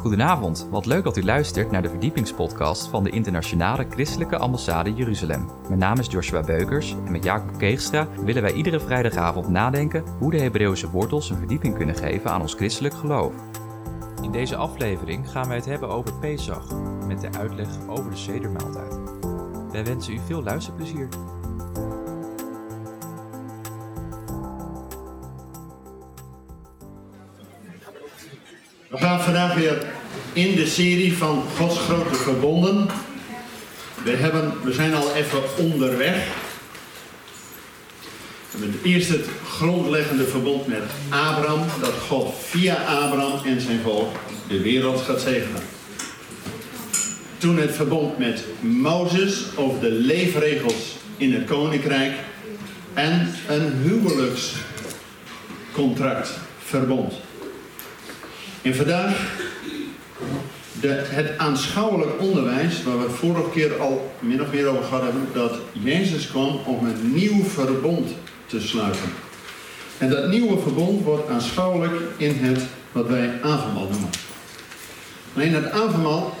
Goedenavond, wat leuk dat u luistert naar de verdiepingspodcast van de Internationale Christelijke Ambassade Jeruzalem. Mijn naam is Joshua Beukers en met Jacob Keegstra willen wij iedere vrijdagavond nadenken hoe de Hebreeuwse wortels een verdieping kunnen geven aan ons christelijk geloof. In deze aflevering gaan wij het hebben over Pesach, met de uitleg over de Sedermaaltijd. Wij wensen u veel luisterplezier. We gaan vandaag weer in de serie van Gods grote verbonden. We, hebben, we zijn al even onderweg. We hebben eerst het grondleggende verbond met Abraham, dat God via Abraham en zijn volk de wereld gaat zegenen. Toen het verbond met Mozes over de leefregels in het koninkrijk en een huwelijkscontract verbond. En vandaag het aanschouwelijk onderwijs, waar we vorige keer al min of meer over gehad hebben, dat Jezus kwam om een nieuw verbond te sluiten. En dat nieuwe verbond wordt aanschouwelijk in het wat wij avondmaal noemen. Alleen het avondmaal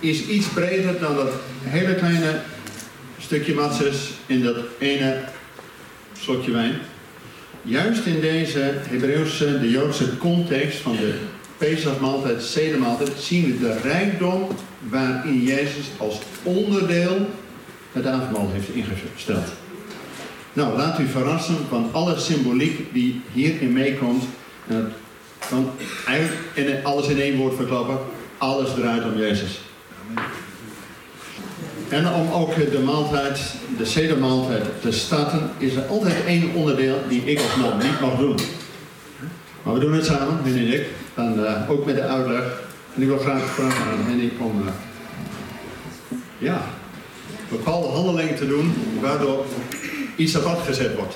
is iets breder dan dat hele kleine stukje matzes in dat ene slokje wijn. Juist in deze Hebreeuwse, de Joodse context van de Pesachmaaltijd, Sedermaaltijd, zien we de rijkdom waarin Jezus als onderdeel het avondmaal heeft ingesteld. Nou, laat u verrassen van alle symboliek die hierin meekomt. En van eigenlijk in alles in één woord verklappen, alles draait om Jezus. En om ook de maaltijd, de sedermaaltijd te starten, is er altijd één onderdeel die ik als man niet mag doen. Maar we doen het samen, Henny en ik. En uh, ook met de uitleg. En ik wil graag vragen aan Henny om uh, ja, bepaalde handelingen te doen waardoor iets apart gezet wordt.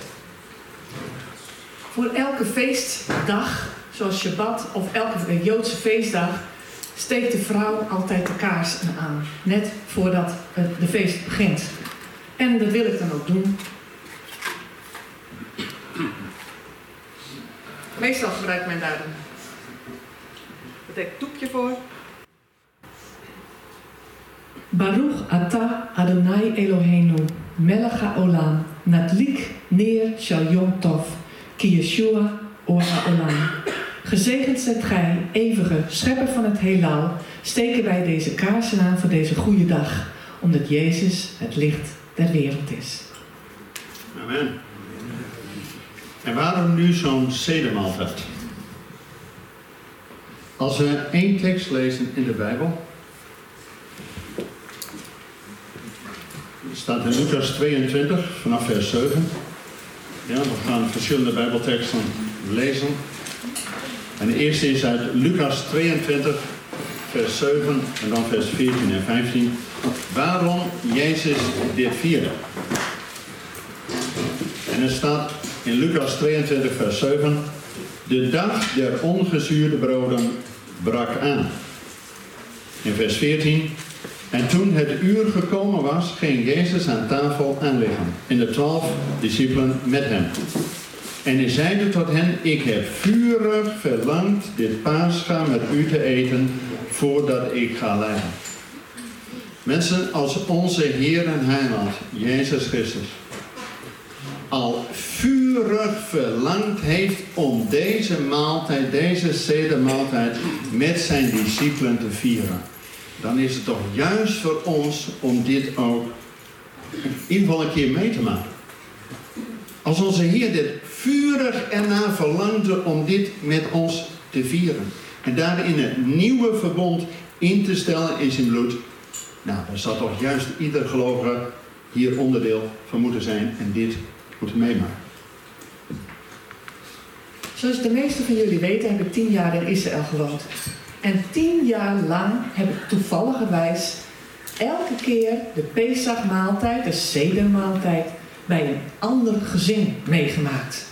Voor elke feestdag, zoals Shabbat of elke Joodse feestdag, steekt de vrouw altijd de kaars aan. Net voordat de feest begint. En dat wil ik dan ook doen. Meestal gebruikt men daar bedekt doekje voor. Baruch ata Adonai Eloheinu, melech haolam, nadlik neer shal yom tov, ki Yeshua or haolam. Gezegend zijt gij, eeuwige schepper van het heelal, steken wij deze kaarsen aan voor deze goede dag, omdat Jezus het licht der wereld is. Amen. En waarom nu zo'n sedermaaltijd? Als we één tekst lezen in de Bijbel, staat in Lucas 22 vanaf vers 7. Ja, we gaan verschillende Bijbelteksten lezen. En de eerste is uit Lucas 22, vers 7 en dan vers 14 en 15. Waarom Jezus dit vierde. En er staat in Lucas 22, vers 7. De dag der ongezuurde broden brak aan. In vers 14. En toen het uur gekomen was, ging Jezus aan tafel aanliggen. En de twaalf discipelen met hem. En hij zeide tot hen, ik heb vurig verlangd dit paascha met u te eten, voordat ik ga lijden. Mensen, als onze Heer en Heiland, Jezus Christus, al vurig verlangd heeft om deze maaltijd, deze sedermaaltijd, met zijn discipelen te vieren. Dan is het toch juist voor ons om dit ook in ieder een keer mee te maken. Als onze Heer dit vurig ernaar verlangde om dit met ons te vieren. En daarin het nieuwe verbond in te stellen in zijn bloed. Nou, dan zal toch juist ieder gelovige hier onderdeel van moeten zijn en dit moeten meemaken. Zoals de meesten van jullie weten, heb ik tien jaar in Israël gewoond. En tien jaar lang heb ik toevalligerwijs elke keer de Pesach-maaltijd, de Seder-maaltijd, bij een ander gezin meegemaakt.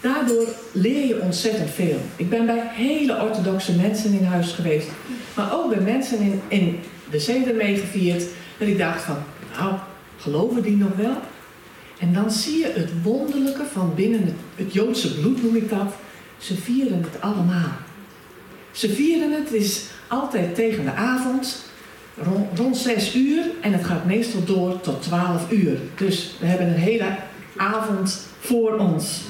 Daardoor leer je ontzettend veel. Ik ben bij hele orthodoxe mensen in huis geweest, maar ook bij mensen in, in de Seder meegevierd. Dat ik dacht van, nou, geloven die nog wel? En dan zie je het wonderlijke van binnen het, Joodse bloed, noem ik dat. Ze vieren het allemaal. Ze vieren het, is altijd tegen de avond, rond, rond 6 uur en het gaat meestal door tot 12 uur. Dus we hebben een hele avond voor ons.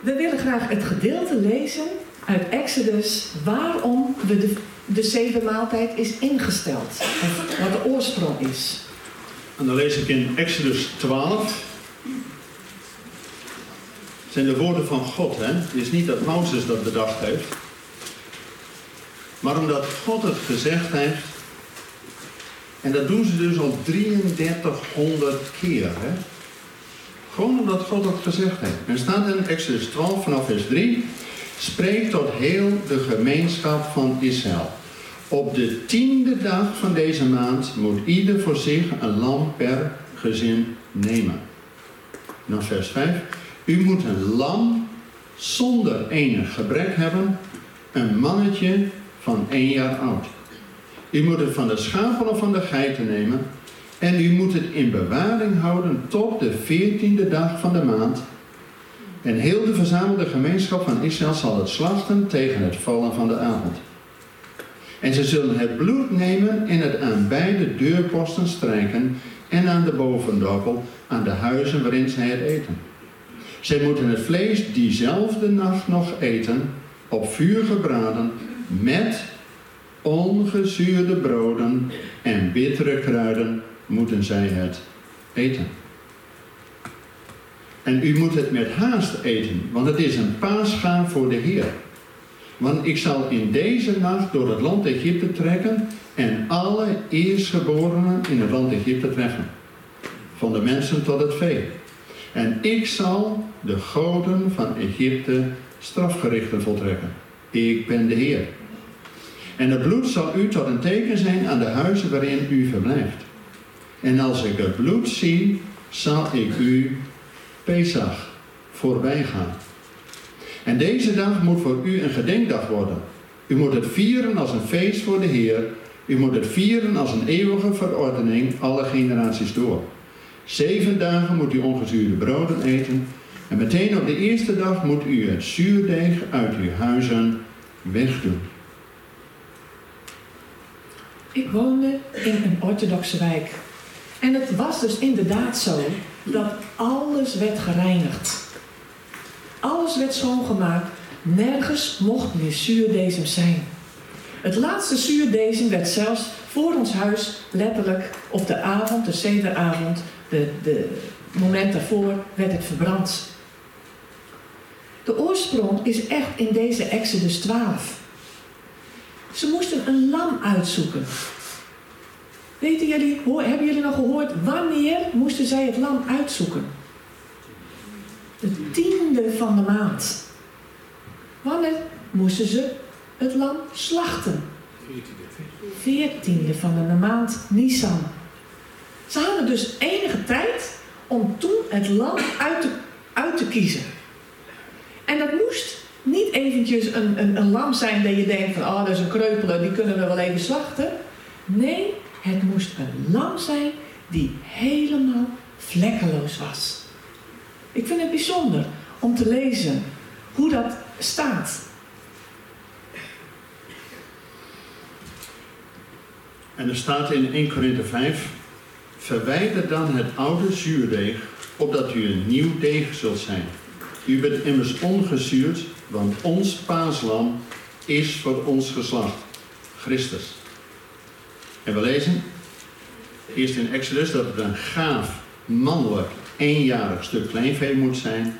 We willen graag het gedeelte lezen uit Exodus waarom de, de zevenmaaltijd is ingesteld. Wat de oorsprong is. En dan lees ik in Exodus 12. Het zijn de woorden van God, hè? Het is niet dat Mozes dat bedacht heeft. Maar omdat God het gezegd heeft. En dat doen ze dus al 3300 keer, hè? Gewoon omdat God het gezegd heeft. Er staat in Exodus 12 vanaf vers 3. Spreek tot heel de gemeenschap van Israël. Op de tiende dag van deze maand moet ieder voor zich een lam per gezin nemen. Dan vers 5. U moet een lam zonder enig gebrek hebben, een mannetje van één jaar oud. U moet het van de schapen of van de geiten nemen en u moet het in bewaring houden tot de veertiende dag van de maand. En heel de verzamelde gemeenschap van Israël zal het slachten tegen het vallen van de avond. En ze zullen het bloed nemen en het aan beide deurposten strijken en aan de bovendorpel, aan de huizen waarin zij het eten. Zij moeten het vlees diezelfde nacht nog eten, op vuur gebraden, met ongezuurde broden en bittere kruiden moeten zij het eten. En u moet het met haast eten, want het is een paasgaaf voor de Heer. Want ik zal in deze nacht door het land Egypte trekken en alle eerstgeborenen in het land Egypte treffen. Van de mensen tot het vee. En ik zal de goden van Egypte strafgerichten voltrekken. Ik ben de Heer. En het bloed zal u tot een teken zijn aan de huizen waarin u verblijft. En als ik het bloed zie, zal ik u Pesach voorbij gaan. En deze dag moet voor u een gedenkdag worden. U moet het vieren als een feest voor de Heer. U moet het vieren als een eeuwige verordening alle generaties door. Zeven dagen moet u ongezuurde broden eten. En meteen op de eerste dag moet u het zuurdeeg uit uw huizen wegdoen. Ik woonde in een orthodoxe wijk. En het was dus inderdaad zo dat alles werd gereinigd. Alles werd schoongemaakt. Nergens mocht meer zuurdezem zijn. Het laatste zuurdezem werd zelfs voor ons huis letterlijk op de avond, de zederavond, de, de moment daarvoor, werd het verbrand. De oorsprong is echt in deze Exodus 12. Ze moesten een lam uitzoeken. Weten jullie, hebben jullie nog gehoord wanneer moesten zij het lam uitzoeken? De tiende van de maand. Wanneer moesten ze het lam slachten? Veertiende van de maand Nisan. Ze hadden dus enige tijd om toen het lam uit te, uit te kiezen. En dat moest niet eventjes een, een, een lam zijn dat je denkt van, oh dat is een kreupele, die kunnen we wel even slachten. Nee, het moest een lam zijn die helemaal vlekkeloos was. Ik vind het bijzonder om te lezen hoe dat staat. En er staat in 1 Korinthe 5: Verwijder dan het oude zuurdeeg, opdat u een nieuw deeg zult zijn. U bent immers ongezuurd, want ons paaslam is voor ons geslacht, Christus. En we lezen eerst in Exodus dat het een gaaf, mannelijk, eenjarig stuk kleinvee moet zijn.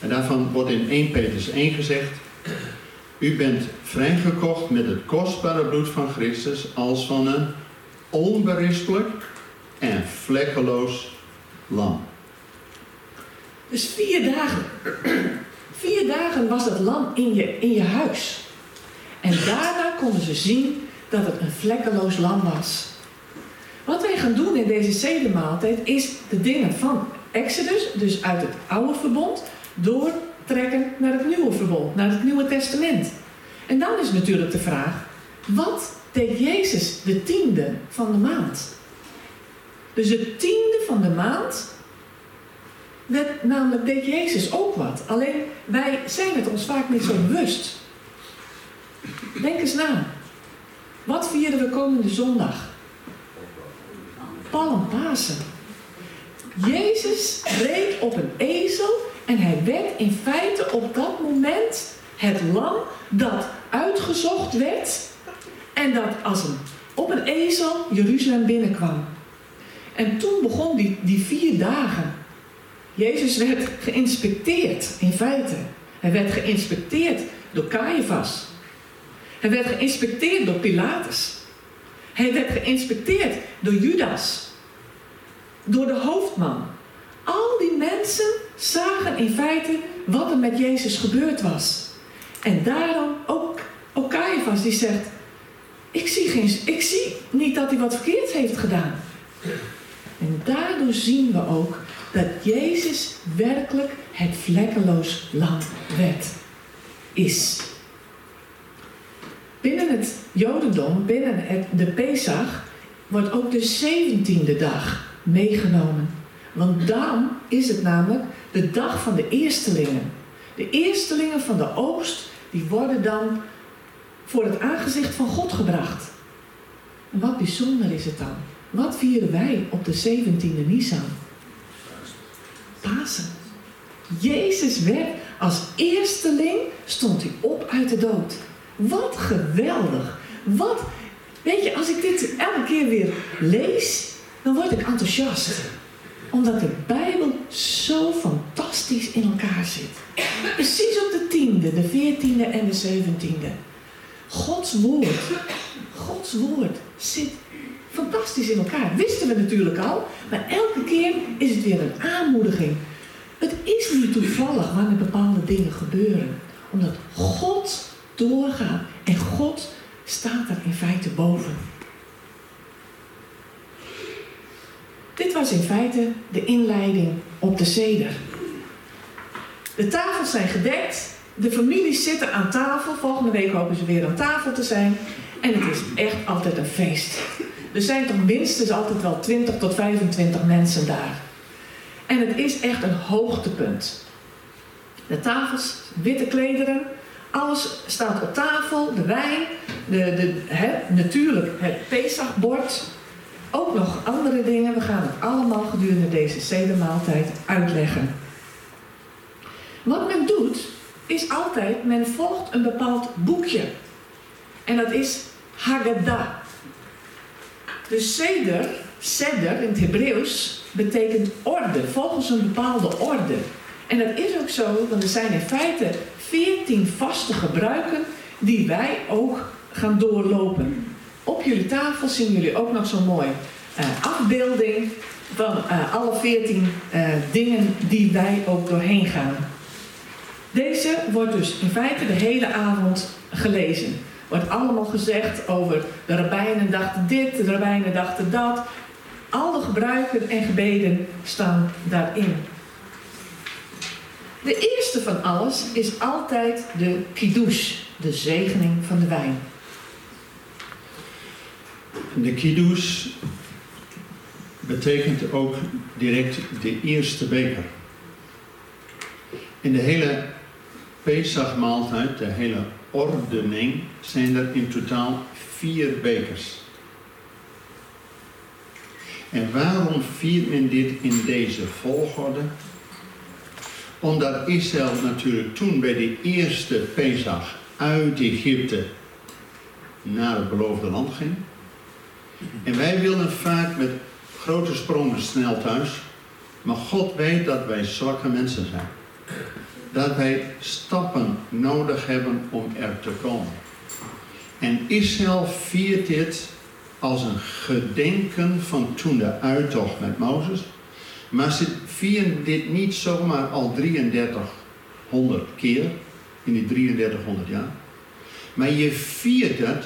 En daarvan wordt in 1 Petrus 1 gezegd, u bent vrijgekocht met het kostbare bloed van Christus als van een onberispelijk en vlekkeloos lam. Dus vier dagen. Vier dagen was dat lam in je, in je huis. En daarna konden ze zien dat het een vlekkeloos lam was. Wat wij gaan doen in deze zedemaaltijd is de dingen van Exodus, dus uit het oude verbond, doortrekken naar het nieuwe verbond, naar het nieuwe testament. En dan is natuurlijk de vraag, wat deed Jezus de tiende van de maand? Dus de tiende van de maand werd, namelijk deed Jezus ook wat. Alleen wij zijn het ons vaak niet zo bewust. Denk eens na. Wat vieren we komende zondag? Palm Pasen. Jezus reed op een ezel en hij werd in feite op dat moment het lam dat uitgezocht werd en dat als een, op een ezel Jeruzalem binnenkwam. En toen begon die, die vier dagen. Jezus werd geïnspecteerd, in feite. Hij werd geïnspecteerd door Caiaphas. Hij werd geïnspecteerd door Pilatus. Hij werd geïnspecteerd door Judas. Door de hoofdman. Al die mensen zagen in feite wat er met Jezus gebeurd was. En daarom ook, Caiaphas die zegt, ik zie, geen, ik zie niet dat hij wat verkeerd heeft gedaan. En daardoor zien we ook dat Jezus werkelijk het vlekkeloos lam werd. Is. Binnen het Jodendom, binnen het, de Pesach, wordt ook de zeventiende dag meegenomen. Want dan is het namelijk de dag van de eerstelingen. De eerstelingen van de oogst, die worden dan voor het aangezicht van God gebracht. En wat bijzonder is het dan? Wat vieren wij op de 17e Nisan? Pasen. Jezus werd als eersteling, stond hij op uit de dood. Wat geweldig. Wat, weet je, als ik dit elke keer weer lees, dan word ik enthousiast. Omdat de Bijbel zo fantastisch in elkaar zit. Precies op de tiende, de veertiende en de zeventiende. Gods woord, Gods woord zit fantastisch in elkaar. Wisten we natuurlijk al, maar elke keer is het weer een aanmoediging. Het is niet toevallig wanneer bepaalde dingen gebeuren, omdat God doorgaat en God staat er in feite boven. Dit was in feite de inleiding op de zeder. De tafels zijn gedekt, de families zitten aan tafel. Volgende week hopen ze weer aan tafel te zijn. En het is echt altijd een feest. Er zijn toch minstens altijd wel 20 tot 25 mensen daar. En het is echt een hoogtepunt. De tafels, witte klederen, alles staat op tafel, de wijn, de, de, natuurlijk het Pesachbord. Ook nog andere dingen. We gaan het allemaal gedurende deze zedemaaltijd uitleggen. Wat men doet, is altijd, men volgt een bepaald boekje. En dat is Haggadah. De seder, seder in het Hebreeuws, betekent orde, volgens een bepaalde orde. En dat is ook zo, want er zijn in feite veertien vaste gebruiken die wij ook gaan doorlopen. Op jullie tafel zien jullie ook nog zo'n mooi uh, afbeelding van uh, alle veertien uh, dingen die wij ook doorheen gaan. Deze wordt dus in feite de hele avond gelezen. Wordt allemaal gezegd over de rabbijnen dachten dit, de rabbijnen dachten dat. Alle gebruiken en gebeden staan daarin. De eerste van alles is altijd de kiddush, de zegening van de wijn. De kiddush betekent ook direct de eerste beker. In de hele Pesachmaaltijd, de hele ordening, zijn er in totaal vier bekers. En waarom viert men dit in deze volgorde? Omdat Israël natuurlijk toen bij de eerste Pesach uit Egypte naar het beloofde land ging. En wij willen vaak met grote sprongen snel thuis. Maar God weet dat wij zwakke mensen zijn dat wij stappen nodig hebben om er te komen. En Israël viert dit als een gedenken van toen de uittocht met Mozes. Maar ze vieren dit niet zomaar al 3300 keer, in die 3300 jaar. Maar je viert het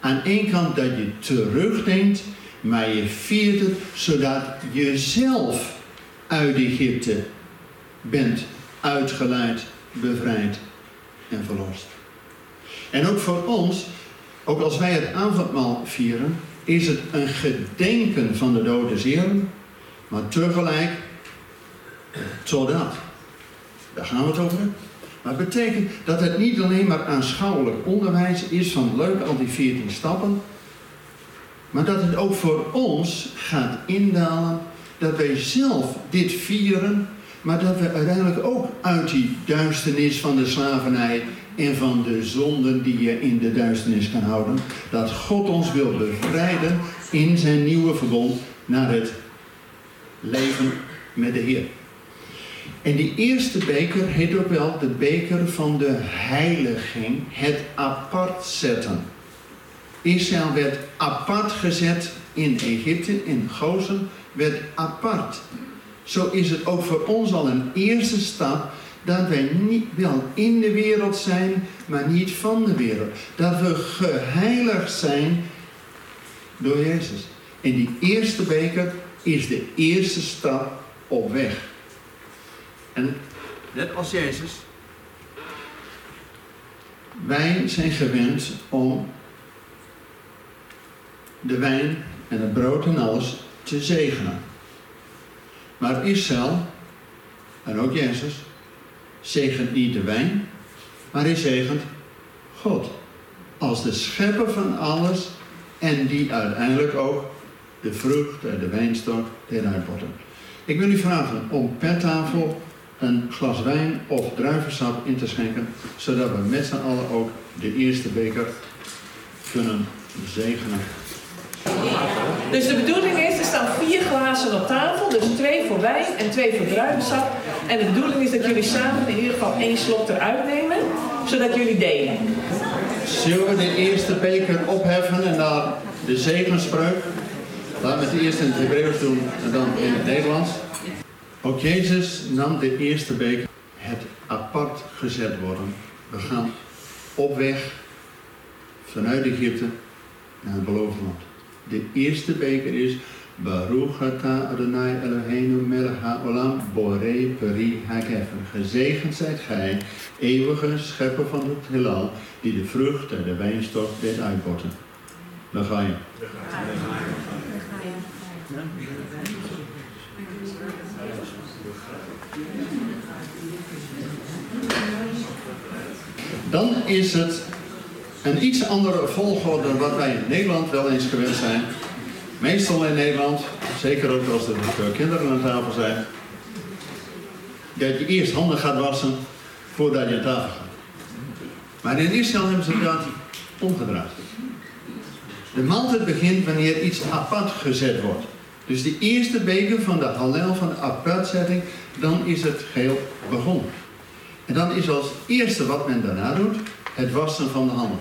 aan één kant dat je terugdenkt, maar je viert het zodat je zelf uit Egypte bent uitgeleid, bevrijd en verlost. En ook voor ons, ook als wij het avondmaal vieren, is het een gedenken van de dode zielen, maar tegelijk Zodat. Daar gaan we het over. Maar het betekent dat het niet alleen maar aanschouwelijk onderwijs is van leuk al die 14 stappen. Maar dat het ook voor ons gaat indalen dat wij zelf dit vieren. Maar dat we uiteindelijk ook uit die duisternis van de slavernij en van de zonden die je in de duisternis kan houden. Dat God ons wil bevrijden in zijn nieuwe verbond naar het leven met de Heer. En die eerste beker heet ook wel de beker van de heiliging, het apart zetten. Israël werd apart gezet in Egypte, in Gozen, werd apart. Zo is het ook voor ons al een eerste stap dat wij niet wel in de wereld zijn, maar niet van de wereld. Dat we geheiligd zijn door Jezus. En die eerste beker is de eerste stap op weg. En net als Jezus, wij zijn gewend om de wijn en het brood en alles te zegenen. Maar Israël, en ook Jezus, zegent niet de wijn, maar hij zegent God. Als de schepper van alles en die uiteindelijk ook de vrucht en de wijnstok deed uitbotten. Ik wil u vragen om per tafel een glas wijn of druivensap in te schenken, zodat we met z'n allen ook de eerste beker kunnen zegenen. Dus de bedoeling is, er staan vier glazen op tafel, dus twee voor wijn en twee voor druivensap. En de bedoeling is dat jullie samen in ieder geval één slok eruit nemen, zodat jullie delen. Zullen we de eerste beker opheffen en dan de zegenspreuk? Laten we het eerst in het Hebreeuws doen en dan in het Nederlands. Ook Jezus nam de eerste beker, het apart gezet worden. We gaan op weg vanuit Egypte naar het beloofde land. De eerste beker is Baruch atah Adonai Eloheinu melech haolam borei peri hakefer. Gezegend zijt gij, eeuwige schepper van het heelal, die de vrucht en de wijnstok deed uitbotten. Dan ga je. Dan is het een iets andere volgorde dan wat wij in Nederland wel eens gewend zijn. Meestal in Nederland, zeker ook als er kinderen aan tafel zijn, dat je eerst handen gaat wassen voordat je aan tafel gaat. Maar in Israël hebben ze dat omgedraaid. De maaltijd begint wanneer iets apart gezet wordt. Dus de eerste beker van de Hallel van de apartzetting, dan is het geheel begonnen. En dan is als eerste wat men daarna doet, het wassen van de handen.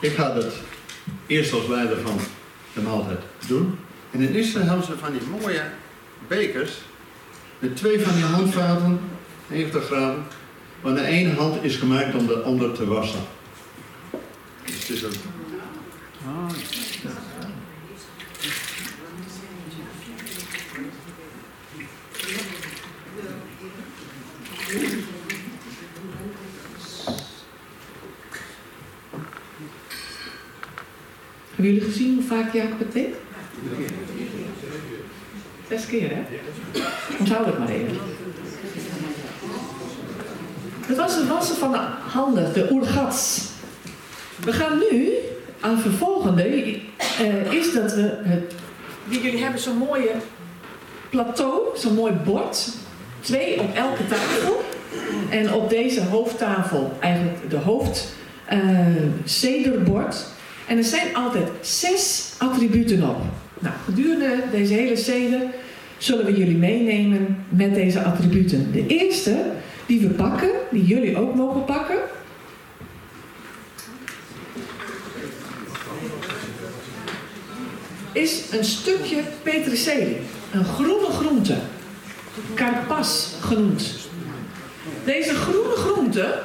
Ik ga dat eerst als leider van de maaltijd doen. En in Israël hebben ze van die mooie bekers met twee van die handvaten, 90 graden, waar de ene hand is gemaakt om de ander te wassen. Dus het is een... Hebben jullie gezien hoe vaak Jacob het deed? Zes keer, hè? Onthoud het maar even. Dat was het wassen van de handen, de oergats. We gaan nu aan vervolgende, eh, is dat we het... Die jullie hebben zo'n mooie plateau, zo'n mooi bord. Twee op elke tafel. En op deze hoofdtafel eigenlijk de hoofd eh. En er zijn altijd zes attributen op. Nou, gedurende deze hele ceder zullen we jullie meenemen met deze attributen. De eerste die we pakken, die jullie ook mogen pakken. Is een stukje peterselie. Een groene groente. Karpas genoemd. Deze groene groente,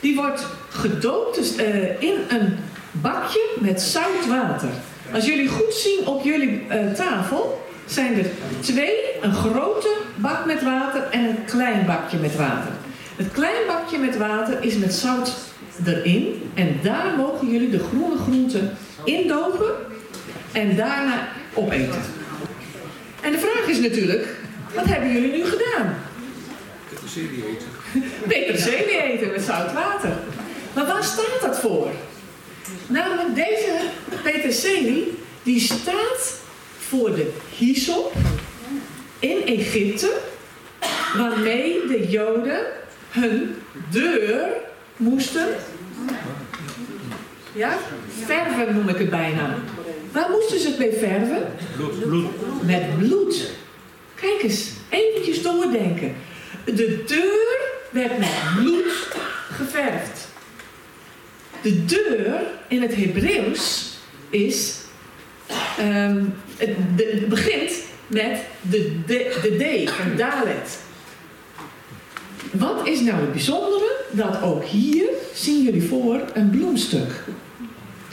die wordt gedoopt dus, uh, in een bakje met zout water. Als jullie goed zien op jullie uh, tafel, zijn er twee, een grote bak met water en een klein bakje met water. Het klein bakje met water is met zout erin en daar mogen jullie de groene groenten indopen en daarna opeten. En de vraag is natuurlijk, Wat hebben jullie nu gedaan? Peterselie eten. Peterselie eten met zout water. Maar waar staat dat voor? Namelijk deze peterselie, die staat voor de hyssop in Egypte, waarmee de Joden hun deur moesten, ja, verven noem ik het bijna. Waar moesten ze het mee verven? Bloed. Bloed. Met bloed. Kijk eens, eventjes doordenken. De deur werd met bloed geverfd. De deur in het Hebreeuws is. ehm, het, begint met de, de, D van Dalet. Wat is nou het bijzondere? Dat ook hier zien jullie voor een bloemstuk.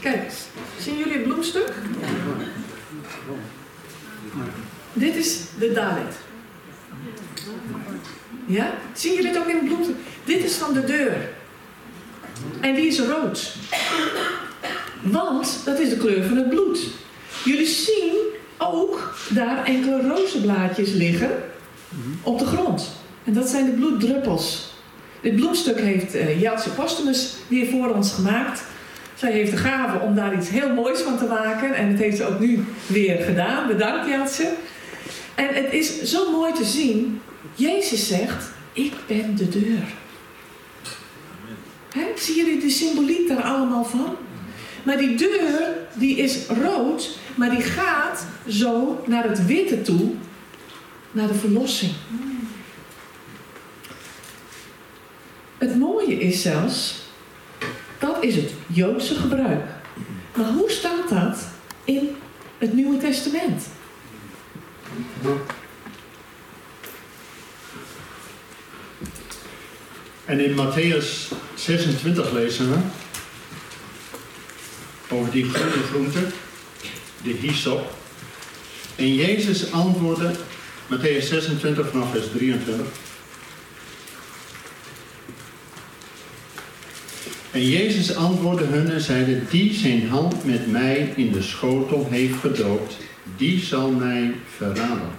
Kijk eens, zien jullie het bloemstuk? Dit is de Dalet. Ja? Zien jullie het ook in het bloemstuk? Dit is van de deur. En die is rood. Want dat is de kleur van het bloed. Jullie zien ook daar enkele rozenblaadjes liggen op de grond. En dat zijn de bloeddruppels. Dit bloemstuk heeft uh, Jeltje Postumus hier voor ons gemaakt. Zij heeft de gave om daar iets heel moois van te maken. En dat heeft ze ook nu weer gedaan. Bedankt Jeltje. En het is zo mooi te zien. Jezus zegt, ik ben de deur. Hè? Zie jullie de symboliek daar allemaal van? Maar die deur, die is rood, maar die gaat zo naar het witte toe, naar de verlossing. Het mooie is zelfs, dat is het Joodse gebruik. Maar hoe staat dat in het Nieuwe Testament? En in Matthäus 26 lezen we over die groene groente, de hyssop. En Jezus antwoordde, Matthäus 26 vanaf vers 23. En Jezus antwoordde hun en zeide, die zijn hand met mij in de schotel heeft gedoopt, die zal mij verraden.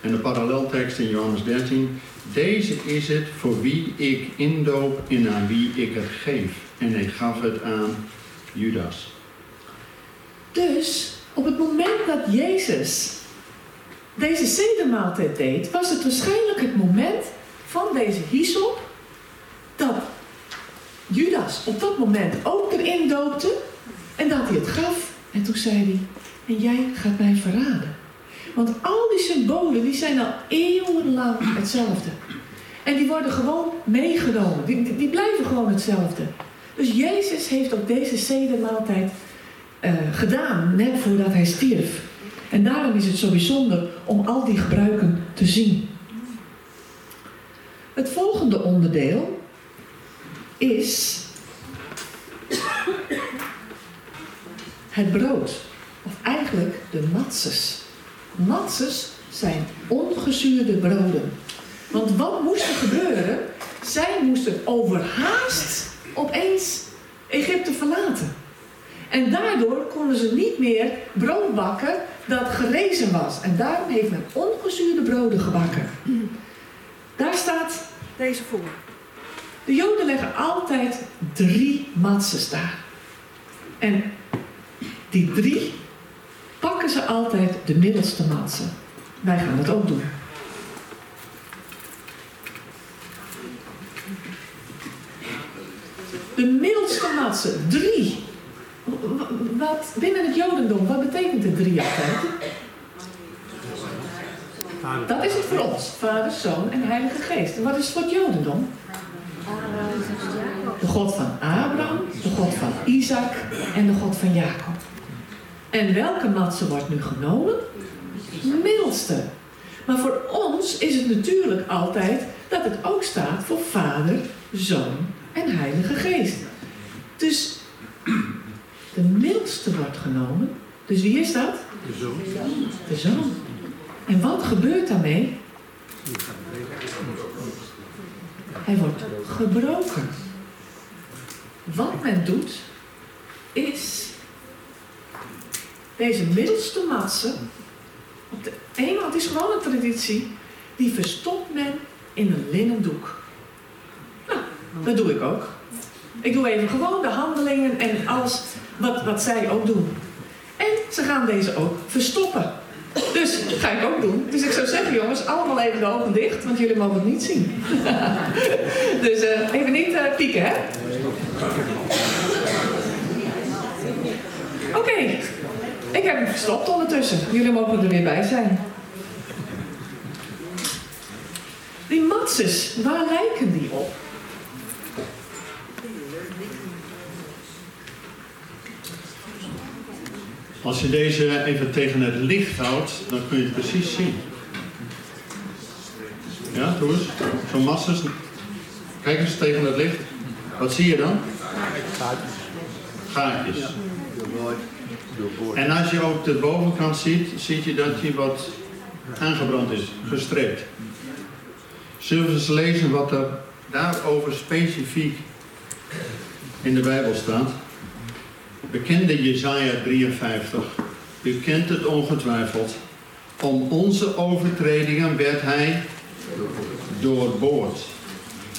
En de paralleltekst in Johannes 13, deze is het voor wie ik indoop en aan wie ik het geef. En hij gaf het aan Judas. Dus op het moment dat Jezus deze zedermaaltijd deed, was het waarschijnlijk het moment van deze hyssop dat Judas op dat moment ook erin doopte en dat hij het gaf. En toen zei hij, en jij gaat mij verraden. Want al die symbolen die zijn al eeuwenlang hetzelfde. En die worden gewoon meegenomen. Die, die, blijven gewoon hetzelfde. Dus Jezus heeft ook deze zedermaaltijd uh, gedaan, net voordat hij stierf. En daarom is het zo bijzonder om al die gebruiken te zien. Het volgende onderdeel is het brood. Of eigenlijk de matzes. Matzes zijn ongezuurde broden. Want wat moest er gebeuren? Zij moesten overhaast opeens Egypte verlaten. En daardoor konden ze niet meer brood bakken dat gerezen was. En daarom heeft men ongezuurde broden gebakken. Daar staat deze voor. De Joden leggen altijd drie matzes daar. En die drie pakken ze altijd de middelste matse. Wij gaan het ook doen. De middelste matse, drie. Wat, binnen het Jodendom, wat betekent de drie altijd? Dat is het voor ons. Vader, Zoon en Heilige Geest. Wat is het voor het Jodendom? De God van Abraham, de God van Isaac en de God van Jacob. En welke matse wordt nu genomen? De middelste. Maar voor ons is het natuurlijk altijd dat het ook staat voor Vader, Zoon en Heilige Geest. Dus de middelste wordt genomen. Dus wie is dat? De zoon. De Zoon. En wat gebeurt daarmee? Hij wordt gebroken. Wat men doet, is deze middelste matse op de het is gewoon een traditie, die verstopt men in een linnen doek. Nou, dat doe ik ook. Ik doe even gewoon de handelingen en alles wat, wat zij ook doen. En ze gaan deze ook verstoppen. Dus dat ga ik ook doen. Dus ik zou zeggen, jongens, allemaal even de ogen dicht, want jullie mogen het niet zien. dus eh, even niet uh, pieken, hè? Oké, ik heb hem verstopt ondertussen. Jullie mogen er weer bij zijn. Die matses, waar lijken die op? Als je deze even tegen het licht houdt, dan kun je het precies zien. Ja, doe eens. Zo'n masses. Kijk eens tegen het licht. Wat zie je dan? Gaatjes. En als je ook de bovenkant ziet, zie je dat hij wat aangebrand is, gestreept. Zullen we eens lezen wat er daarover specifiek in de Bijbel staat? Bekende Jesaja 53. U kent het ongetwijfeld. Om onze overtredingen werd hij doorboord.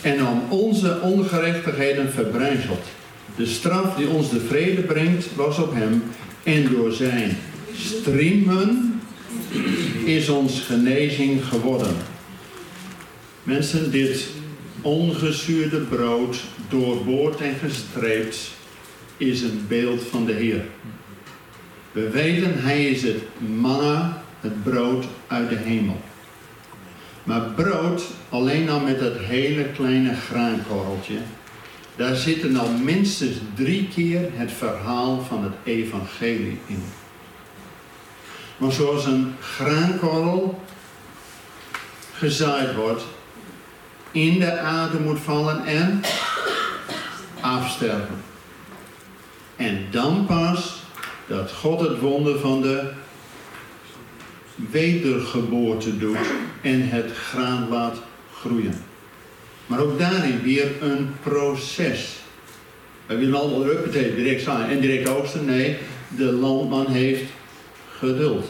En om onze ongerechtigheden verbrijzeld. De straf die ons de vrede brengt was op hem. En door zijn striemen is ons genezing geworden. Mensen, dit ongezuurde brood, doorboord en gestreept, is een beeld van de Heer. We weten, Hij is het manna, het brood uit de hemel. Maar brood, alleen al met dat hele kleine graankorreltje, daar zitten al minstens drie keer het verhaal van het evangelie in. Maar zoals een graankorrel gezaaid wordt, in de aarde moet vallen en afsterven. En dan pas dat God het wonder van de wedergeboorte doet en het graan laat groeien. Maar ook daarin weer een proces. We willen allemaal betekent direct zijn en direct oogsten. Nee, de landman heeft geduld.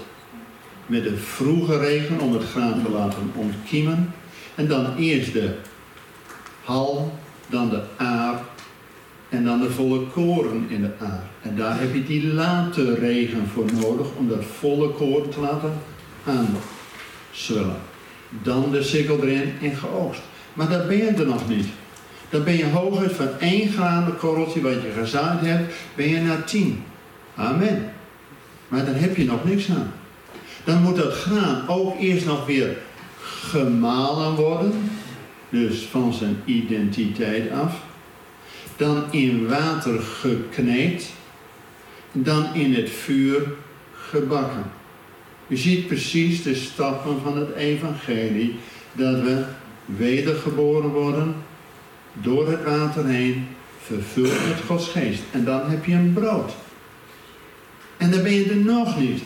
Met de vroege regen om het graan te laten ontkiemen. En dan eerst de hal, dan de aar en dan de volle koren in de aar. En daar heb je die late regen voor nodig om dat volle koren te laten aanzwellen. Dan de sikkel erin en geoogst. Maar daar ben je er nog niet. Dan ben je hooguit van één graden korreltje wat je gezaaid hebt, ben je naar tien. Amen. Maar dan heb je nog niks aan. Dan moet dat graan ook eerst nog weer gemalen worden. Dus van zijn identiteit af dan in water gekneed, dan in het vuur gebakken. U ziet precies de stappen van het evangelie, dat we wedergeboren worden, door het water heen, vervuld met Gods geest. En dan heb je een brood. En dan ben je er nog niet.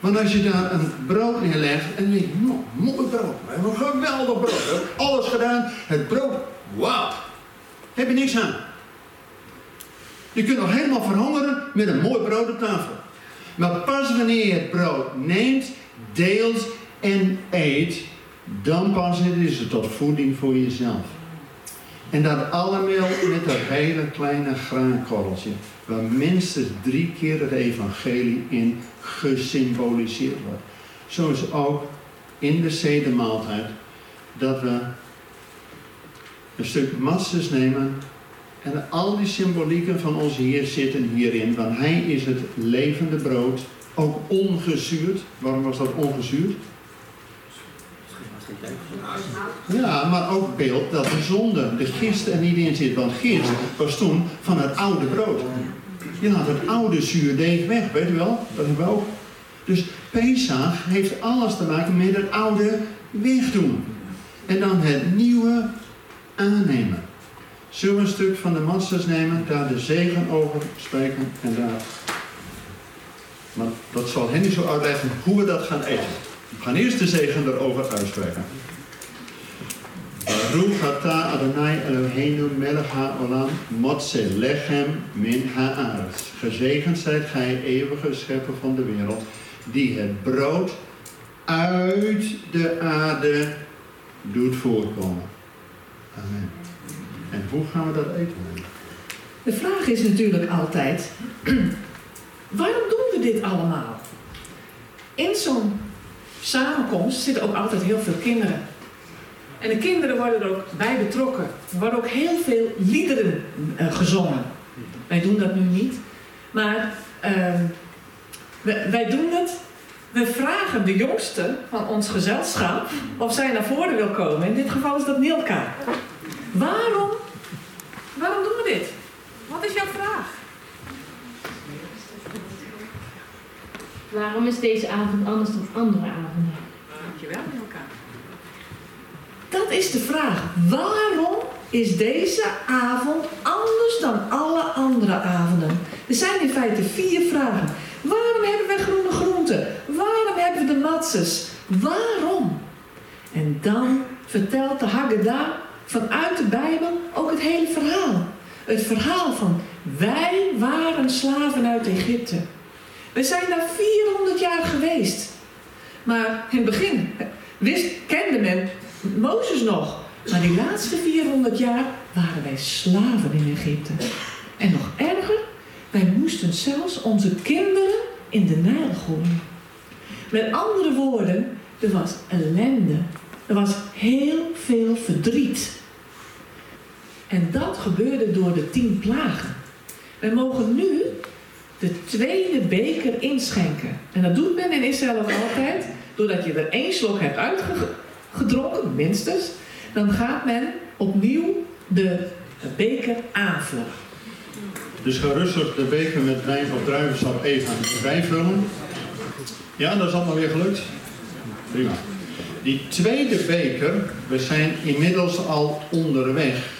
Want als je daar een brood neerlegt en je denkt, nou, mooi brood, we hebben een geweldig brood, we hebben alles gedaan, het brood, wauw, heb je niks aan. Je kunt nog helemaal verhongeren met een mooi brood op tafel. Maar pas wanneer je het brood neemt, deelt en eet, dan pas is het tot voeding voor jezelf. En dat allemaal met dat hele kleine graankorreltje, waar minstens drie keer het evangelie in gesymboliseerd wordt. Zo is ook in de zedemaaltijd dat we een stuk masses nemen. En al die symbolieken van onze Heer zitten hierin. Want Hij is het levende brood. Ook ongezuurd. Waarom was dat ongezuurd? Ja, maar ook beeld dat de zonde, de gist er niet in zit. Want gist was toen van het oude brood. Je laat het oude zuurdeeg weg, weet u wel? Dat hebben we ook. Dus Pesach heeft alles te maken met het oude wegdoen. En dan het nieuwe aannemen. Zullen we een stuk van de masters nemen, daar de zegen over spreken en daar. Maar dat zal Henny zo uitleggen hoe we dat gaan eten. We gaan eerst de zegen erover uitspreken. Baruch ata Adonai Eloheinu melech haolam motse lechem min haaretz. Gezegend zijt gij, eeuwige schepper van de wereld, die het brood uit de aarde doet voorkomen. Amen. En hoe gaan we dat eten? De vraag is natuurlijk altijd, waarom doen we dit allemaal? In zo'n samenkomst zitten ook altijd heel veel kinderen. En de kinderen worden er ook bij betrokken. Er worden ook heel veel liederen uh, gezongen. Wij doen dat nu niet. Maar uh, wij doen het. We vragen de jongste van ons gezelschap of zij naar voren wil komen. In dit geval is dat Nilka. Waarom? Waarom doen we dit? Wat is jouw vraag? Waarom is deze avond anders dan andere avonden? Dankjewel, Milka. Dat is de vraag. Waarom is deze avond anders dan alle andere avonden? Er zijn in feite vier vragen. Waarom hebben we groene groenten? Waarom hebben we de matzes? Waarom? En dan vertelt de Haggadah vanuit de Bijbel ook het hele verhaal. Het verhaal van wij waren slaven uit Egypte. We zijn daar 400 jaar geweest. Maar in het begin wist, kende men Mozes nog. Maar die laatste 400 jaar waren wij slaven in Egypte. En nog erger, wij moesten zelfs onze kinderen in de Nijl gooien. Met andere woorden, er was ellende. Er was heel veel verdriet. En dat gebeurde door de tien plagen. Wij mogen nu de tweede beker inschenken. En dat doet men in Israël altijd. Doordat je er één slok hebt uitgedronken, minstens. Dan gaat men opnieuw de beker aanvullen. Dus ga rustig de beker met wijn of druivensap even bijvullen. Ja, dat is allemaal weer gelukt. Prima. Die tweede beker, we zijn inmiddels al onderweg.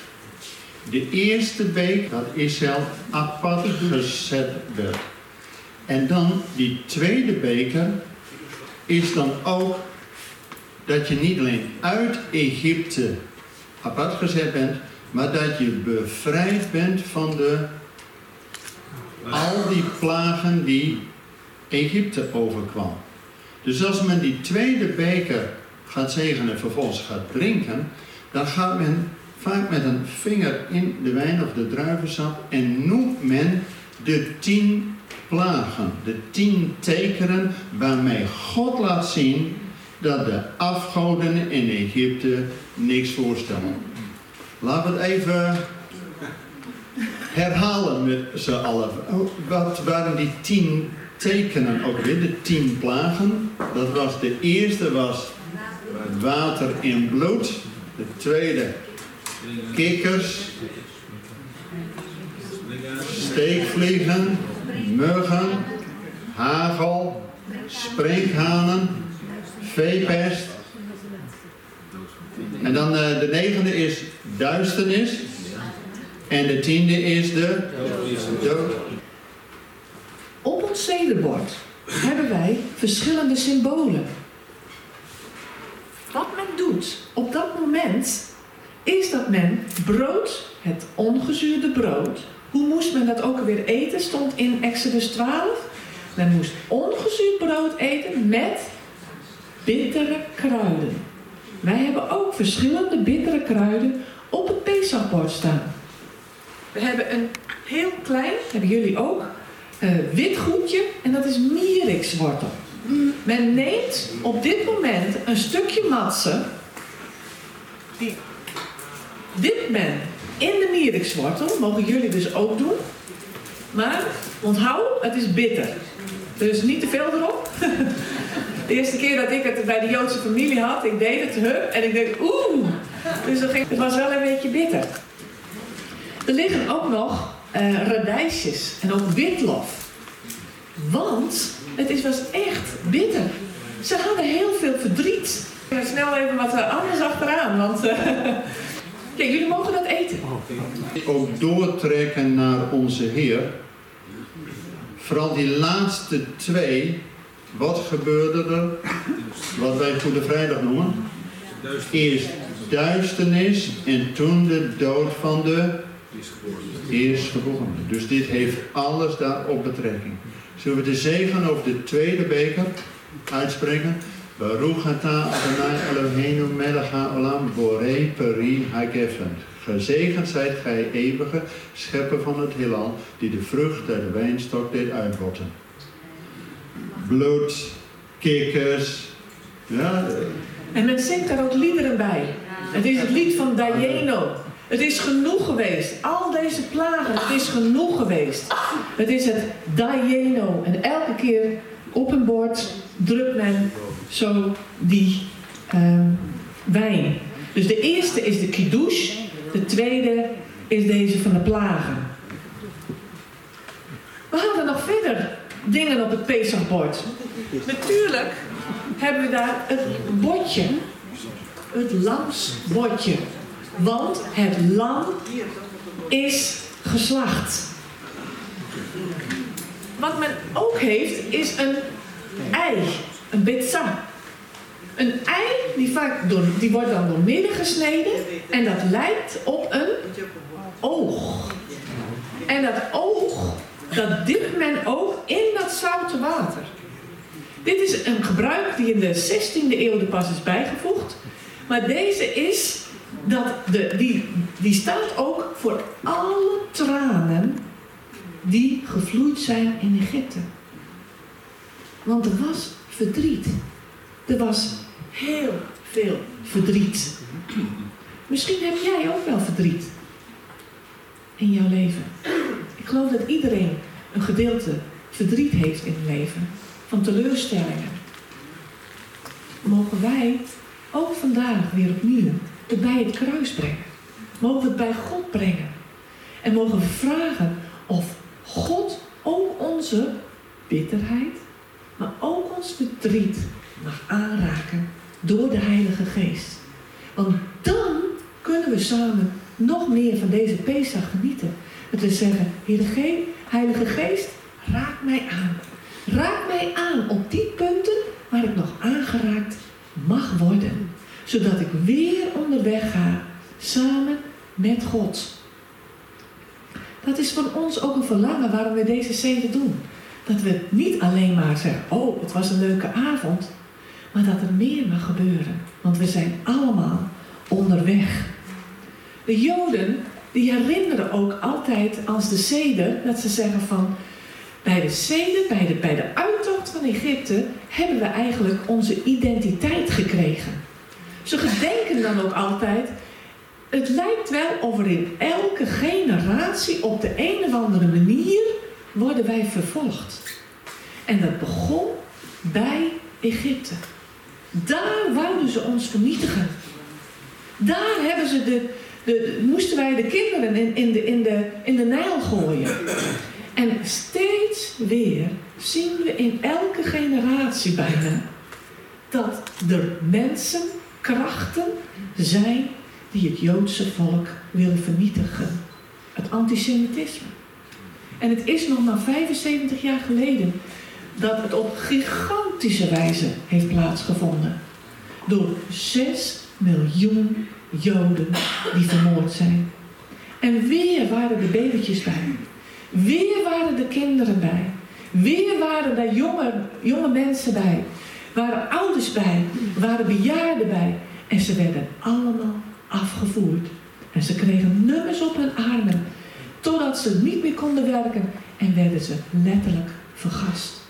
De eerste beek dat Israël apart gezet werd. En dan die tweede beker is dan ook dat je niet alleen uit Egypte apart gezet bent, maar dat je bevrijd bent van de, al die plagen die Egypte overkwam. Dus als men die tweede beker gaat zegenen en vervolgens gaat drinken, dan gaat men vaak met een vinger in de wijn of de druivensap en noemt men de tien plagen, de tien tekenen waarmee God laat zien dat de afgoden in Egypte niks voorstellen. Laten we het even herhalen met z'n allen. Wat waren die tien tekenen ook weer? De tien plagen. Dat was de eerste was water in bloed. De tweede kikkers, steekvliegen, muggen, hagel, sprinkhanen, veepest. En dan uh, de negende is duisternis. En de tiende is de dood. Op ons zederbord hebben wij verschillende symbolen. Wat men doet op dat moment is dat men brood, het ongezuurde brood, hoe moest men dat ook weer eten? Stond in Exodus 12. Men moest ongezuurd brood eten met bittere kruiden. Wij hebben ook verschillende bittere kruiden op het Pesachbord staan. We hebben een heel klein, hebben jullie ook, uh, wit goedje en dat is mierikswortel. Men neemt op dit moment een stukje matse, die dit men in de mierikswortel, mogen jullie dus ook doen. Maar onthoud, het is bitter. Dus niet te veel erop. De eerste keer dat ik het bij de Joodse familie had, ik deed het, hup, en ik dacht, oeh. Dus het was wel een beetje bitter. Er liggen ook nog uh, radijsjes en ook witlof. Want het is, was echt bitter. Ze hadden heel veel verdriet. Ik ga snel even wat eh, anders achteraan, want uh, Kijk, jullie mogen dat eten. Ook doortrekken naar onze Heer. Vooral die laatste twee. Wat gebeurde er? Wat wij Goede Vrijdag noemen. Eerst duisternis en toen de dood van de eerstgeborene. Dus dit heeft alles daarop betrekking. Zullen we de zegen over de tweede beker uitspreken? Baruch atah Adonai Eloheinu melech haolam borei peri hagefend. Gezegend zijt gij eeuwige schepper van het heelal, die de vrucht uit de wijnstok deed uitbotten. Bloed, kikkers, ja, En men zingt daar ook liederen bij. Het is het lied van Dayeno. Het is genoeg geweest. Al deze plagen, het is genoeg geweest. Het is het Dayeno. En elke keer op een bord drukt men zo die ehm, wijn. Dus de eerste is de kiddush. De tweede is deze van de plagen. We hadden nog verder dingen op het Pesachbord. Natuurlijk hebben we daar het bordje. Het lamsbordje. Want het lam is geslacht. Wat men ook heeft is een ei. Een betza. Een ei die, vaak door, die wordt dan door midden gesneden. En dat lijkt op een oog. En dat oog, dat dipt men ook in dat zoute water. Dit is een gebruik die in de 16e eeuw er pas is bijgevoegd. Maar deze is dat de, die, die staat ook voor alle tranen die gevloeid zijn in Egypte. Want er was verdriet. Er was heel veel verdriet. Misschien heb jij ook wel verdriet in jouw leven. Ik geloof dat iedereen een gedeelte verdriet heeft in het leven van teleurstellingen. Mogen wij ook vandaag weer opnieuw het bij het kruis brengen. Mogen we het bij God brengen. En mogen we vragen of God ook onze bitterheid, maar ook ons verdriet mag aanraken door de Heilige Geest. Want dan kunnen we samen nog meer van deze Pesach genieten. Dat we zeggen, Heer Heilige Geest, raak mij aan. Raak mij aan op die punten waar ik nog aangeraakt mag worden. Zodat ik weer onderweg ga samen met God. Dat is van ons ook een verlangen waarom we deze zeden doen. Dat we niet alleen maar zeggen, oh het was een leuke avond. Maar dat er meer mag gebeuren. Want we zijn allemaal onderweg. De Joden die herinneren ook altijd als de zeden dat ze zeggen van bij de zeden, bij de, bij de uittocht van Egypte, hebben we eigenlijk onze identiteit gekregen. Ze gedenken dan ook altijd, het lijkt wel of er in elke generatie op de een of andere manier worden wij vervolgd. En dat begon bij Egypte. Daar wouden ze ons vernietigen. Daar hebben ze de, de, moesten wij de kinderen in, in, de, in, de, in de Nijl gooien. En steeds weer zien we in elke generatie bijna dat er mensen, krachten zijn die het Joodse volk willen vernietigen. Het antisemitisme. En het is nog maar 75 jaar geleden dat het op gigantische wijze heeft plaatsgevonden. Door 6 miljoen Joden die vermoord zijn. En weer waren de babytjes bij. Weer waren de kinderen bij. Weer waren er jonge, jonge mensen bij. Waren ouders bij. Waren bejaarden bij. En ze werden allemaal afgevoerd. En ze kregen nummers op hun armen. Totdat ze niet meer konden werken. En werden ze letterlijk vergast.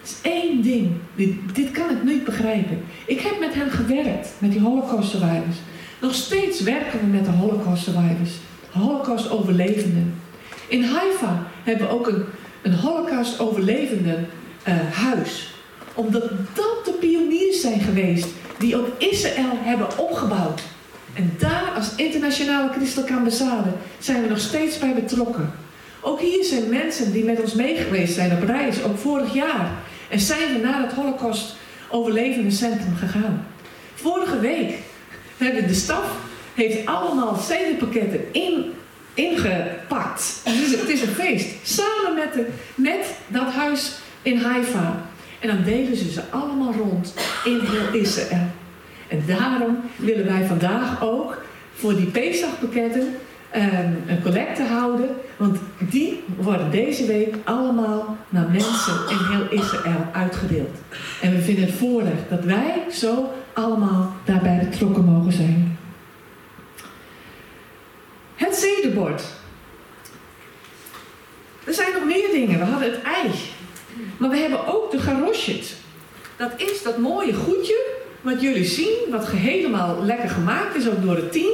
Het is één ding. Dit, dit kan ik niet begrijpen. Ik heb met hen gewerkt. Met die holocaust survivors. Nog steeds werken we met de holocaust survivors. Holocaust overlevenden. In Haifa hebben we ook een, een holocaust overlevenden uh, huis. Omdat dat de pioniers zijn geweest die ook Israël hebben opgebouwd. En daar als internationale christelijke ambassade zijn we nog steeds bij betrokken. Ook hier zijn mensen die met ons meegeweest zijn op reis, ook vorig jaar. En zijn we naar het Holocaust Overlevendencentrum gegaan. Vorige week hebben de staf heeft allemaal zedenpakketten in ingepakt. Het is, het is een feest. Samen met, dat huis in Haifa. En dan delen ze ze allemaal rond in heel Israël. En daarom willen wij vandaag ook voor die Pesachpakketten ehm, een collecte houden. Want die worden deze week allemaal naar mensen in heel Israël uitgedeeld. En we vinden het voorrecht dat wij zo allemaal daarbij betrokken mogen zijn. Het zederbord. Er zijn nog meer dingen. We hadden het ei. Maar we hebben ook de garosjet. Dat is dat mooie goedje wat jullie zien, wat helemaal lekker gemaakt is, ook door het team.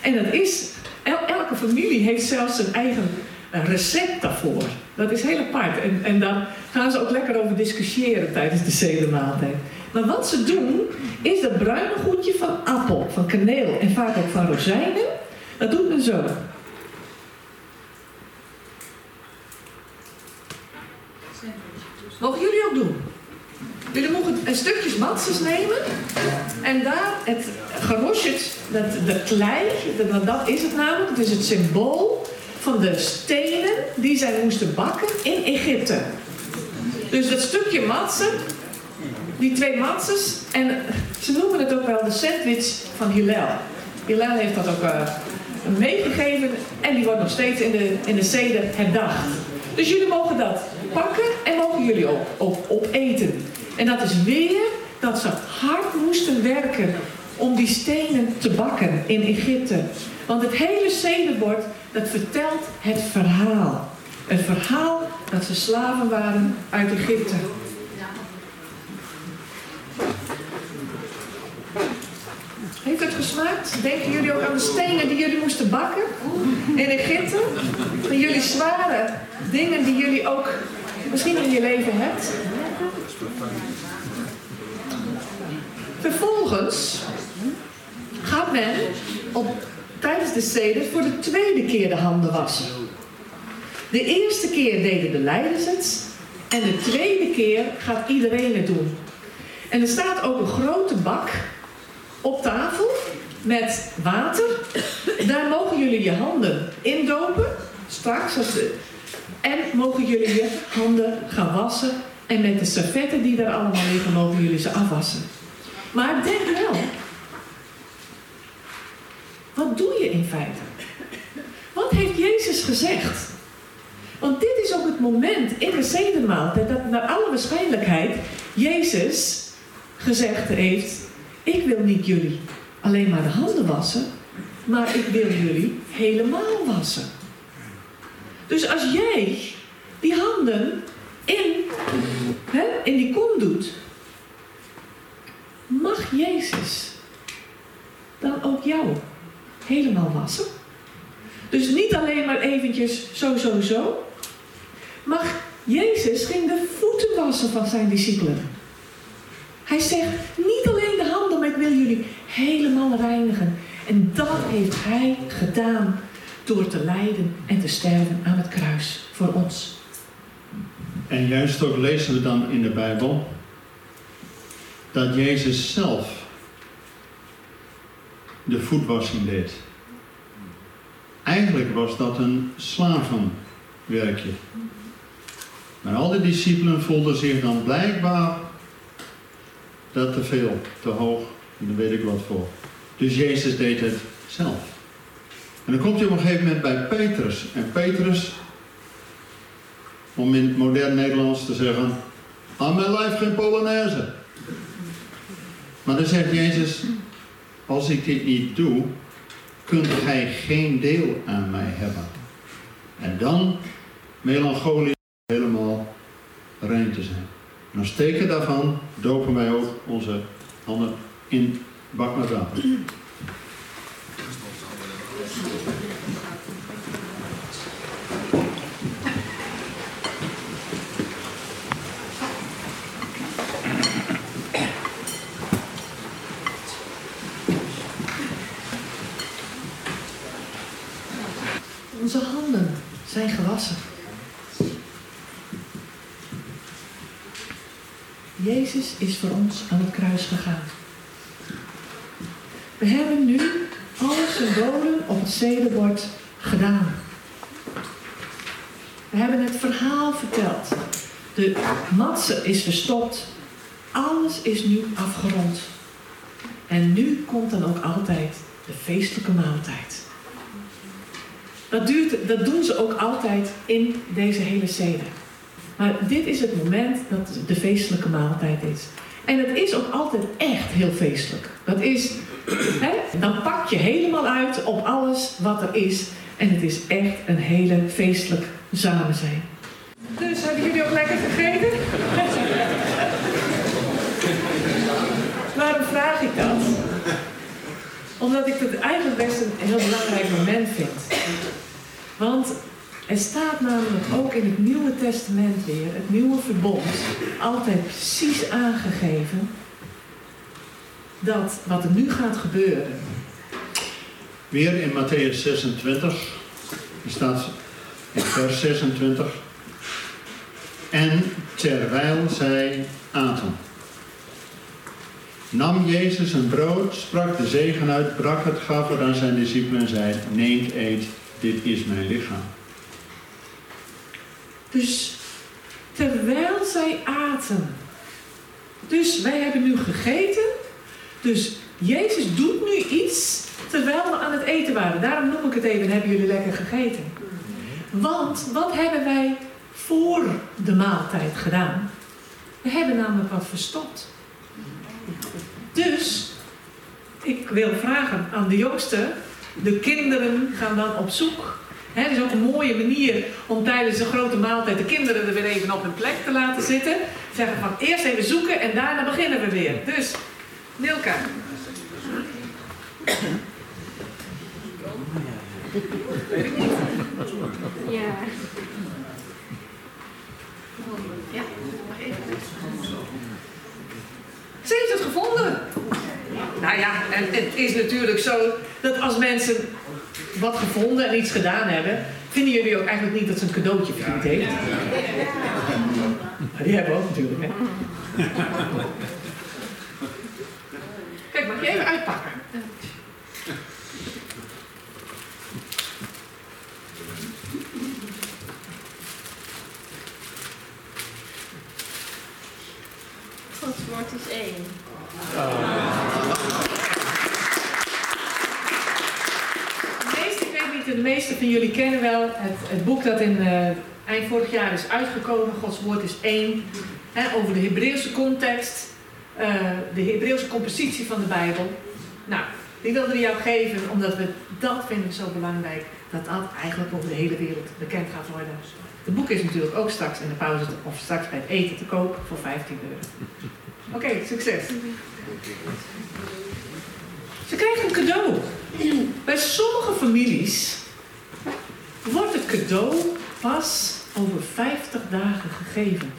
En dat is, el- elke familie heeft zelfs zijn eigen eh, recept daarvoor. Dat is heel apart. En, en daar gaan ze ook lekker over discussiëren tijdens de zedermaaltijd. Maar wat ze doen, is dat bruine goedje van appel, van kaneel en vaak ook van rozijnen. Dat doet men zo. Mogen jullie ook doen? Jullie mogen een stukjes matzes nemen en daar het garosjet, dat, de klei, dat, dat is het namelijk, het is het symbool van de stenen die zij moesten bakken in Egypte. Dus dat stukje matsen, die twee matzes, en ze noemen het ook wel de sandwich van Hillel. Hillel heeft dat ook eh, meegegeven en die wordt nog steeds in de, in de seder herdacht. Dus jullie mogen dat pakken en mogen jullie ook, ook opeten. En dat is weer dat ze hard moesten werken om die stenen te bakken in Egypte. Want het hele zederbord, dat vertelt het verhaal. Het verhaal dat ze slaven waren uit Egypte. Heeft het gesmaakt? Denken jullie ook aan de stenen die jullie moesten bakken in Egypte? Van jullie zware dingen die jullie ook misschien in je leven hebt? Vervolgens gaat men op, tijdens de seder voor de tweede keer de handen wassen. De eerste keer deden de leiders het en de tweede keer gaat iedereen het doen. En er staat ook een grote bak op tafel met water. Daar mogen jullie je handen indopen, straks. Als de, en mogen jullie je handen gaan wassen. En met de servetten die daar allemaal liggen, mogen jullie ze afwassen. Maar denk wel, wat doe je in feite? Wat heeft Jezus gezegd? Want dit is ook het moment in de zedermaaltijd dat naar alle waarschijnlijkheid Jezus gezegd heeft: Ik wil niet jullie alleen maar de handen wassen, maar ik wil jullie helemaal wassen. Dus als jij die handen in, die kom doet, mag Jezus dan ook jou helemaal wassen? Dus niet alleen maar eventjes zo, zo, zo. Maar Jezus ging de voeten wassen van zijn discipelen. Hij zegt, niet alleen de handen, maar ik wil jullie helemaal reinigen. En dat heeft hij gedaan door te lijden en te sterven aan het kruis voor ons. En juist ook lezen we dan in de Bijbel dat Jezus zelf de voetwassing deed. Eigenlijk was dat een slavenwerkje. Maar al die discipelen voelden zich dan blijkbaar dat te veel, te hoog, en daar weet ik wat voor. Dus Jezus deed het zelf. En dan komt hij op een gegeven moment bij Petrus. En Petrus, om in modern Nederlands te zeggen, aan mijn lijf geen Polonaise. Maar dan zegt Jezus, als ik dit niet doe, kunt gij geen deel aan mij hebben. En dan melancholisch helemaal rein te zijn. En als teken daarvan dopen wij ook onze handen in bak met water. Onze handen zijn gewassen. Jezus is voor ons aan het kruis gegaan. We hebben nu alle symbolen op het zederbord gedaan. We hebben het verhaal verteld. De matse is verstopt. Alles is nu afgerond. En nu komt dan ook altijd de feestelijke maaltijd. Dat, duurt, dat doen ze ook altijd in deze hele seder. Maar dit is het moment dat de feestelijke maaltijd is. En het is ook altijd echt heel feestelijk. Dat is, hè, dan pak je helemaal uit op alles wat er is. En het is echt een hele feestelijk samen zijn. Dus hebben jullie ook lekker gegeten? Waarom vraag ik dat? Omdat ik het eigenlijk best een heel belangrijk moment vind. Want er staat namelijk ook in het Nieuwe Testament weer, het Nieuwe Verbond, altijd precies aangegeven dat wat er nu gaat gebeuren. Weer in Matthäus 26, er staat in vers 26. En terwijl zij aten, nam Jezus een brood, sprak de zegen uit, brak het, gaf het aan zijn discipelen en zei: Neemt, eet, dit is mijn lichaam. Dus terwijl zij aten. Dus wij hebben nu gegeten. Dus Jezus doet nu iets terwijl we aan het eten waren. Daarom noem ik het even, hebben jullie lekker gegeten. Want wat hebben wij voor de maaltijd gedaan? We hebben namelijk wat verstopt. Dus, ik wil vragen aan de jongste, de kinderen gaan dan op zoek. Het is ook een mooie manier om tijdens een grote maaltijd de kinderen er weer even op hun plek te laten zitten. Zeggen van eerst even zoeken en daarna beginnen we weer. Dus, Nilka. Ja. Ja. Ze heeft het gevonden. Nou ja, en het is natuurlijk zo dat als mensen wat gevonden en iets gedaan hebben, vinden jullie ook eigenlijk niet dat ze een cadeautje verdiend heeft? Maar die hebben we ook natuurlijk, hè? Kijk, mag je even uitpakken? Gods woord is één. De meeste, ik weet niet, de meeste van jullie kennen wel het, boek dat in eh, eind vorig jaar is uitgekomen. Gods woord is één. Hè, over de Hebreeuwse context, eh, de Hebreeuwse compositie van de Bijbel. Nou, die wilden we jou geven omdat we dat vinden zo belangrijk. Dat dat eigenlijk over de hele wereld bekend gaat worden. Het boek is natuurlijk ook straks in de pauze of straks bij het eten te koop voor 15 euro. Oké, succes. Ze krijgen een cadeau. Bij sommige families wordt het cadeau pas over 50 dagen gegeven.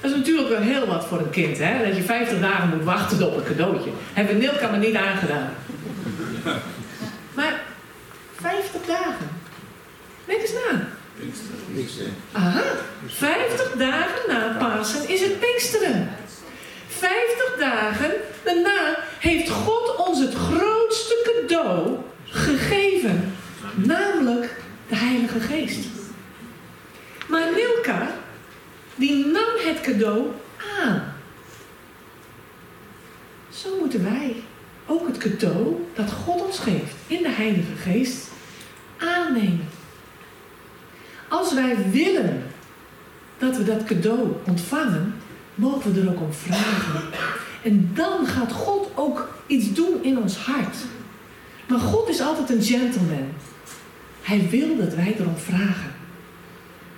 Dat is natuurlijk wel heel wat voor een kind, hè? Dat je 50 dagen moet wachten op een cadeautje. Hebben we Nilka maar niet aangedaan. Maar 50 dagen. Denk eens na. Aha, 50 dagen na Pasen is het Pinksteren. 50 dagen daarna heeft God ons het grootste cadeau gegeven, namelijk de Heilige Geest. Maar Milka, die nam het cadeau aan. Zo moeten wij ook het cadeau dat God ons geeft in de Heilige Geest aannemen. Als wij willen dat we dat cadeau ontvangen, mogen we er ook om vragen. En dan gaat God ook iets doen in ons hart. Maar God is altijd een gentleman. Hij wil dat wij erom vragen.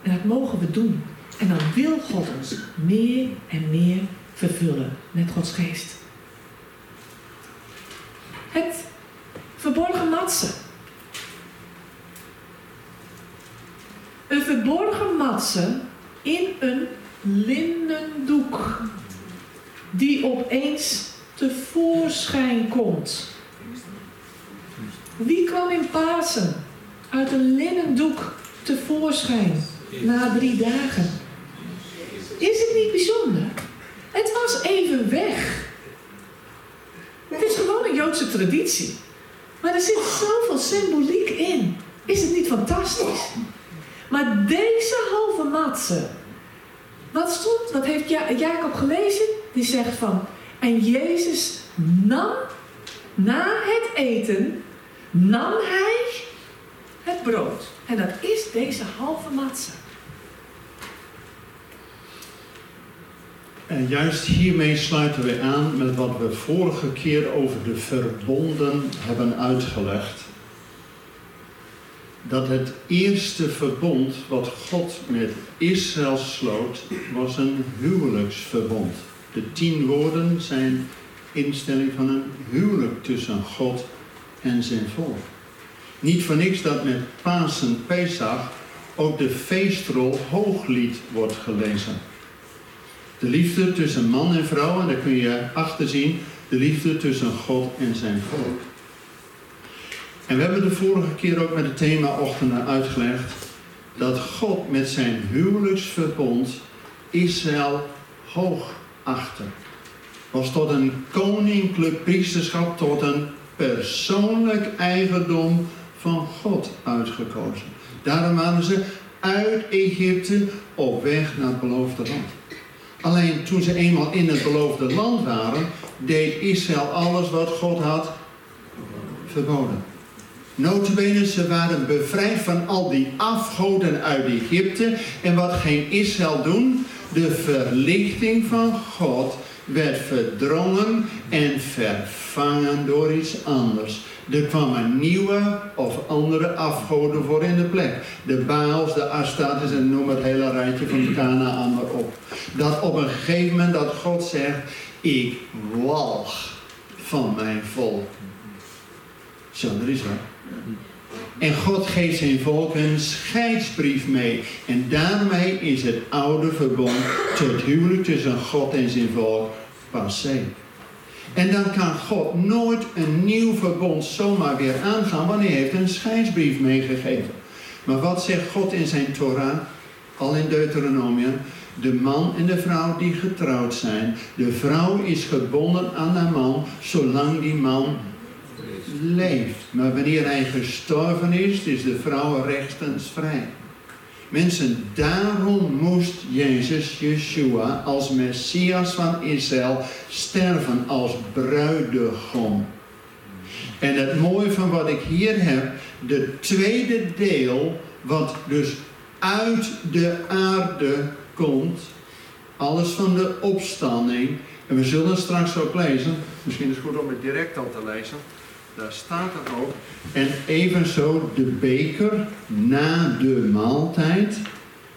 En dat mogen we doen. En dan wil God ons meer en meer vervullen met Gods geest. Het verborgen matsen. Een verborgen matsen in een linnen doek. Die opeens tevoorschijn komt. Wie kwam in Pasen uit een linnen doek tevoorschijn na drie dagen? Is het niet bijzonder? Het was even weg. Het is gewoon een Joodse traditie. Maar er zit zoveel symboliek in. Is het niet fantastisch? Maar deze halve matse. Wat stond, wat heeft Ja- Jacob gelezen? Die zegt van, en Jezus nam, na het eten, nam hij het brood. En dat is deze halve matse. En juist hiermee sluiten we aan met wat we vorige keer over de verbonden hebben uitgelegd. Dat het eerste verbond wat God met Israël sloot, was een huwelijksverbond. De tien woorden zijn instelling van een huwelijk tussen God en zijn volk. Niet voor niks dat met Pasen Pesach ook de feestrol hooglied wordt gelezen. De liefde tussen man en vrouw, en daar kun je achter zien, de liefde tussen God en zijn volk. En we hebben de vorige keer ook met het thema ochtenden uitgelegd dat God met zijn huwelijksverbond Israël hoog achtte. Was tot een koninklijk priesterschap, tot een persoonlijk eigendom van God uitgekozen. Daarom waren ze uit Egypte op weg naar het beloofde land. Alleen toen ze eenmaal in het beloofde land waren, deed Israël alles wat God had verboden. Notabene, ze waren bevrijd van al die afgoden uit Egypte. En wat ging Israël doen? De verlichting van God werd verdrongen en vervangen door iets anders. Er kwamen nieuwe of andere afgoden voor in de plek. De Baals, de Astartes en noem het hele rijtje van Canaan maar op. Dat op een gegeven moment dat God zegt, ik walg van mijn volk. Zo, dat is waar. En God geeft zijn volk een scheidsbrief mee. En daarmee is het oude verbond, het huwelijk tussen God en zijn volk, passé. En dan kan God nooit een nieuw verbond zomaar weer aangaan, want hij heeft een scheidsbrief meegegeven. Maar wat zegt God in zijn Torah, al in Deuteronomium? De man en de vrouw die getrouwd zijn. De vrouw is gebonden aan haar man, zolang die man leeft. Maar wanneer hij gestorven is, is de vrouw rechtens vrij. Mensen, daarom moest Jezus, Yeshua, als Messias van Israël sterven als bruidegom. En het mooie van wat ik hier heb, de tweede deel, wat dus uit de aarde komt, alles van de opstanding. En we zullen straks ook lezen, misschien is het goed om het direct al te lezen. Daar staat er ook. En evenzo de beker na de maaltijd.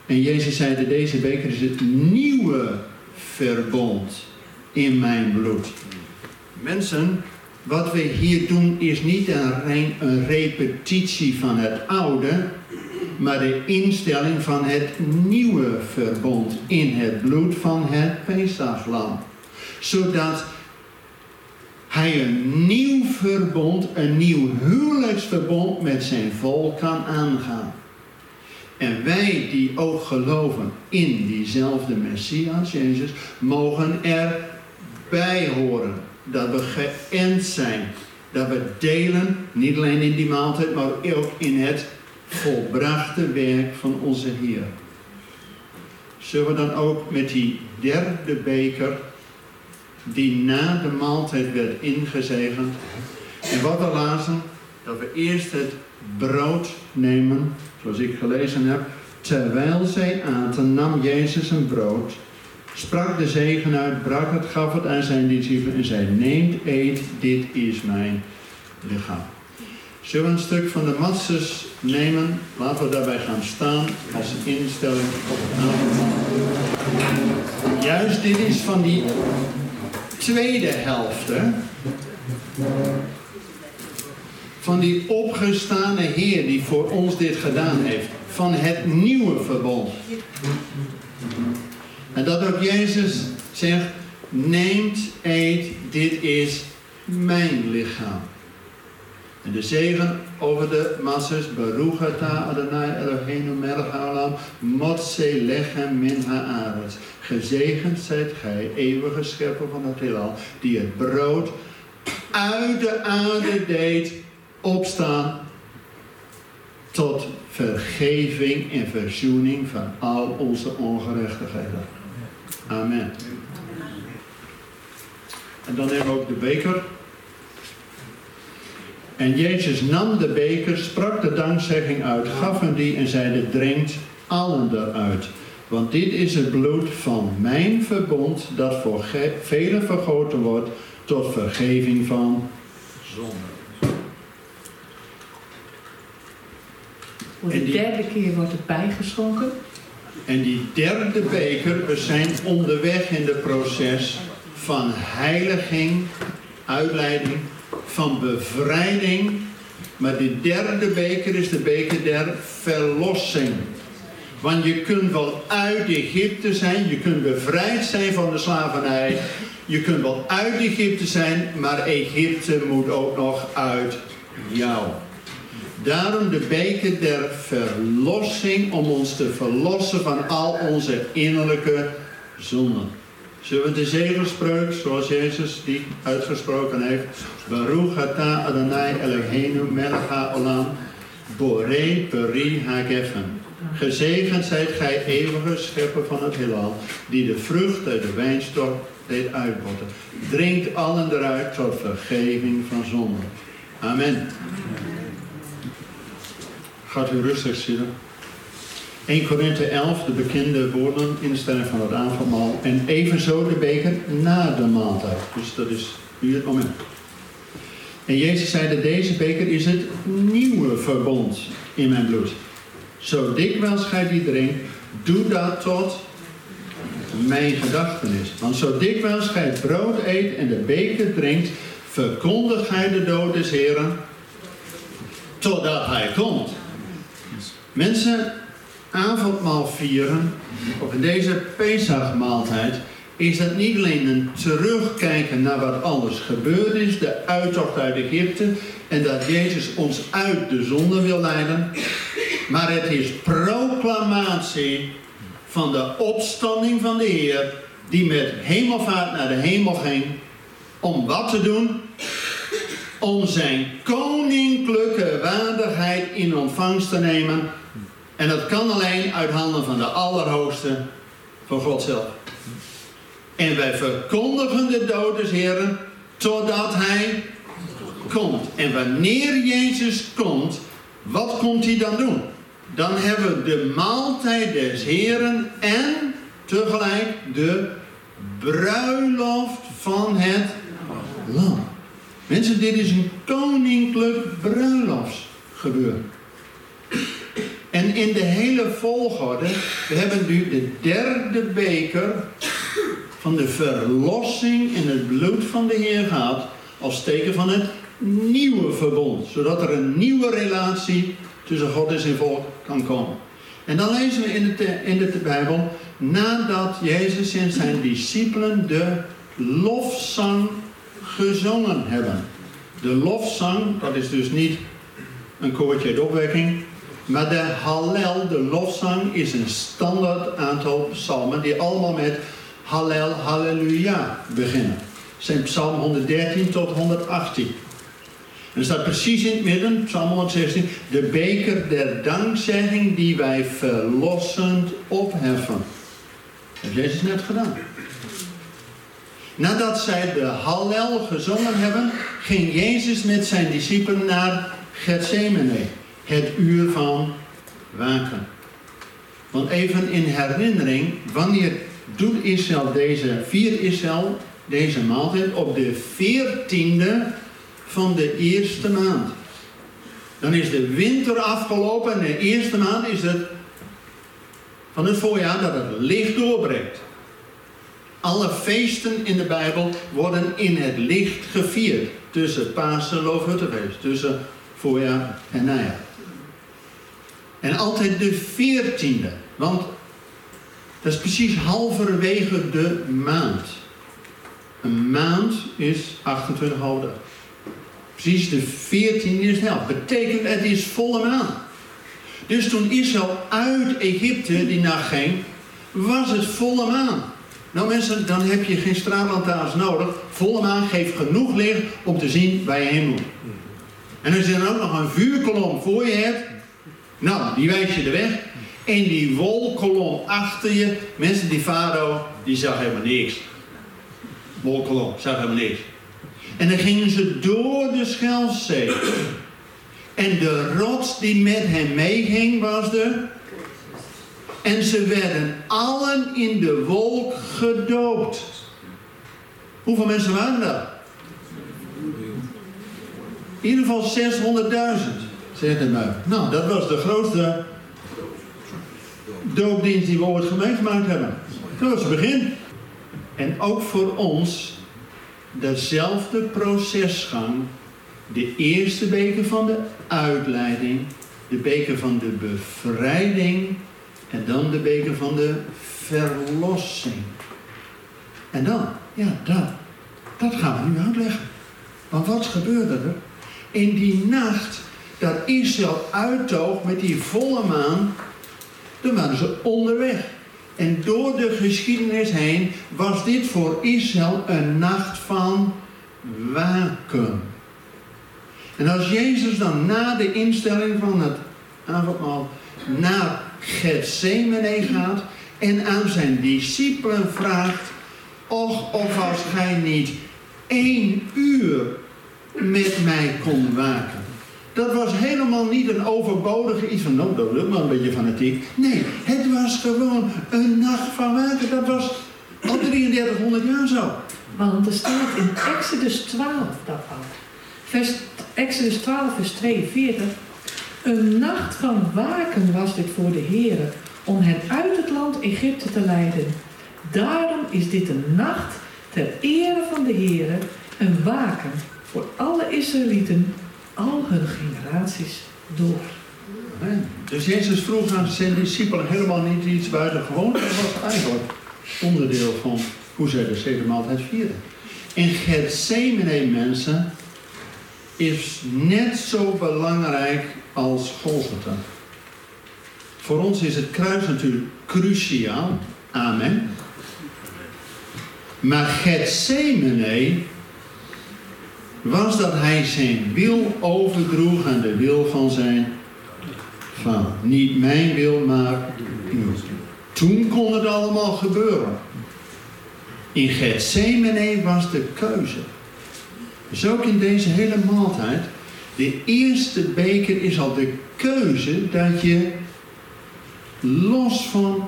En Jezus zei, deze beker is het nieuwe verbond in mijn bloed. Mensen, wat we hier doen is niet een, een repetitie van het oude, maar de instelling van het nieuwe verbond in het bloed van het Pesachlam. Zodat hij een nieuw verbond, een nieuw huwelijksverbond met zijn volk kan aangaan. En wij die ook geloven in diezelfde Messias, Jezus, mogen erbij horen. Dat we geënt zijn. Dat we delen, niet alleen in die maaltijd, maar ook in het volbrachte werk van onze Heer. Zullen we dan ook met die derde beker die na de maaltijd werd ingezegend. En wat we lazen, dat we eerst het brood nemen, zoals ik gelezen heb. Terwijl zij aten, nam Jezus een brood, sprak de zegen uit, brak het, gaf het aan zijn discipelen en zei, neemt, eet, dit is mijn lichaam. Zullen we een stuk van de masses nemen? Laten we daarbij gaan staan als instelling op het avondmaal. Juist dit is van die tweede helft van die opgestane Heer die voor ons dit gedaan heeft. Van het nieuwe verbond. En dat ook Jezus zegt, neemt, eet, dit is mijn lichaam. En de zegen over de massas, Baruch atah Adonai Eloheinu melech motse lechem min haaretz. Gezegend zijt gij, eeuwige schepper van het heelal, die het brood uit de aarde deed opstaan tot vergeving en verzoening van al onze ongerechtigheden. Amen. En dan nemen we ook de beker. En Jezus nam de beker, sprak de dankzegging uit, gaf hem die en zeide, drinkt allen eruit. Want dit is het bloed van mijn verbond dat voor velen vergoten wordt tot vergeving van Zonde. Voor de die- derde keer wordt het bijgeschonken. En die derde beker, we zijn onderweg in het proces van heiliging, uitleiding, van bevrijding. Maar die derde beker is de beker der verlossing. Want je kunt wel uit Egypte zijn, je kunt bevrijd zijn van de slavernij. Je kunt wel uit Egypte zijn, maar Egypte moet ook nog uit jou. Daarom de beker der verlossing om ons te verlossen van al onze innerlijke zonden. Zullen we de zegelspreuk, zoals Jezus die uitgesproken heeft, Baruch atah Adonai Eloheinu melech haolam, borei peri hagefen. Gezegend zijt gij eeuwige schepper van het heelal, die de vrucht uit de wijnstok deed uitbotten. Drinkt allen eruit tot vergeving van zonden. Amen. Gaat u rustig zitten. 1 Korinthe 11, de bekende woorden, instelling van het avondmaal. En evenzo de beker na de maaltijd. Dus dat is nu het moment. En Jezus zei dat deze beker is het nieuwe verbond in mijn bloed. Zo dikwijls gij die drinkt, doe dat tot mijn gedachtenis. Want zo dikwijls gij brood eet en de beker drinkt, verkondigt gij de dood des Heren totdat hij komt. Mensen, avondmaal vieren, of in deze Pesachmaaltijd, is dat niet alleen een terugkijken naar wat alles gebeurd is, de uittocht uit Egypte, en dat Jezus ons uit de zonde wil leiden, maar het is proclamatie van de opstanding van de Heer, die met hemelvaart naar de hemel ging, om wat te doen? Om zijn koninklijke waardigheid in ontvangst te nemen. En dat kan alleen uit handen van de Allerhoogste, van God zelf. En wij verkondigen de dood des Heren totdat Hij komt. En wanneer Jezus komt, wat komt Hij dan doen? Dan hebben we de maaltijd des Heren en tegelijk de bruiloft van het lam. Mensen, dit is een koninklijk bruiloftsgebeuren. En in de hele volgorde, we hebben nu de derde beker van de verlossing in het bloed van de Heer gehad, als teken van het nieuwe verbond. Zodat er een nieuwe relatie tussen God en zijn volk kan komen. En dan lezen we in de, in de Bijbel, nadat Jezus en zijn discipelen de lofzang gezongen hebben. De lofzang, dat is dus niet een koortje uit opwekking, maar de Hallel, de lofzang, is een standaard aantal psalmen die allemaal met Hallel, Halleluja beginnen. Het zijn psalm 113 tot 118. Er staat precies in het midden, psalm 116, de beker der dankzegging die wij verlossend opheffen. Dat heeft Jezus net gedaan. Nadat zij de Hallel gezongen hebben, ging Jezus met zijn discipelen naar Gethsemane, het uur van waken. Want even in herinnering, wanneer doet Israël deze, viert Israël deze maaltijd op de veertiende van de eerste maand. Dan is de winter afgelopen en de eerste maand is het van het voorjaar dat het licht doorbreekt. Alle feesten in de Bijbel worden in het licht gevierd. Tussen Pasen en Loofhuttenfeest. Tussen voorjaar en najaar. En altijd de veertiende. Want dat is precies halverwege de maand. Een maand is 28 houden. Precies de veertiende is de helft. Betekent het is volle maan. Dus toen Israël uit Egypte die nacht ging, was het volle maan. Nou mensen, dan heb je geen straatlantaarns nodig. Volle maan geeft genoeg licht om te zien waar je heen moet. En als je dan ook nog een vuurkolom voor je hebt, nou, die wijst je de weg. En die wolkolom achter je, mensen die farao, die zag helemaal niks. Wolkolom, zag helemaal niks. En dan gingen ze door de Schelfzee. En de rots die met hem meeging was er. En ze werden allen in de wolk gedoopt. Hoeveel mensen waren dat? In ieder geval 600.000, zegt het maar. Nou, dat was de grootste doopdienst die we ooit meegemaakt hebben. Dat was het begin. En ook voor ons dezelfde procesgang. De eerste beker van de uitleiding, de beker van de bevrijding en dan de beker van de verlossing. En dan, ja, dat, dat gaan we nu uitleggen. Want wat gebeurde er? In die nacht dat Israël uittoog met die volle maan, dan waren ze onderweg. En door de geschiedenis heen was dit voor Israël een nacht van waken. En als Jezus dan na de instelling van het avondmaal naar Gethsemane gaat en aan zijn discipelen vraagt, och of als gij niet één uur met mij kon waken. Dat was helemaal niet een overbodige iets van, nou, dat lukt maar een beetje fanatiek. Nee, het was gewoon een nacht van waken. Dat was al 3300 jaar zo. Want er staat in Exodus 12 dat al. Vers, Exodus 12, vers 42. Een nacht van waken was dit voor de Heer, om hen uit het land Egypte te leiden. Daarom is dit een nacht ter ere van de Heer, een waken voor alle Israëlieten, al hun generaties door. Dus Jezus vroeg aan zijn discipelen helemaal niet iets buitengewoon. Dat was eigenlijk onderdeel van hoe zij de zedermaaltijd vierden. En Gethsemane, mensen, is net zo belangrijk als Golgotha. Voor ons is het kruis natuurlijk cruciaal. Amen. Maar Gethsemane was dat hij zijn wil overdroeg aan de wil van zijn vader. Niet mijn wil, maar uw. Toen kon het allemaal gebeuren. In Gethsemane was de keuze. Dus ook in deze hele maaltijd. De eerste beker is al de keuze dat je los van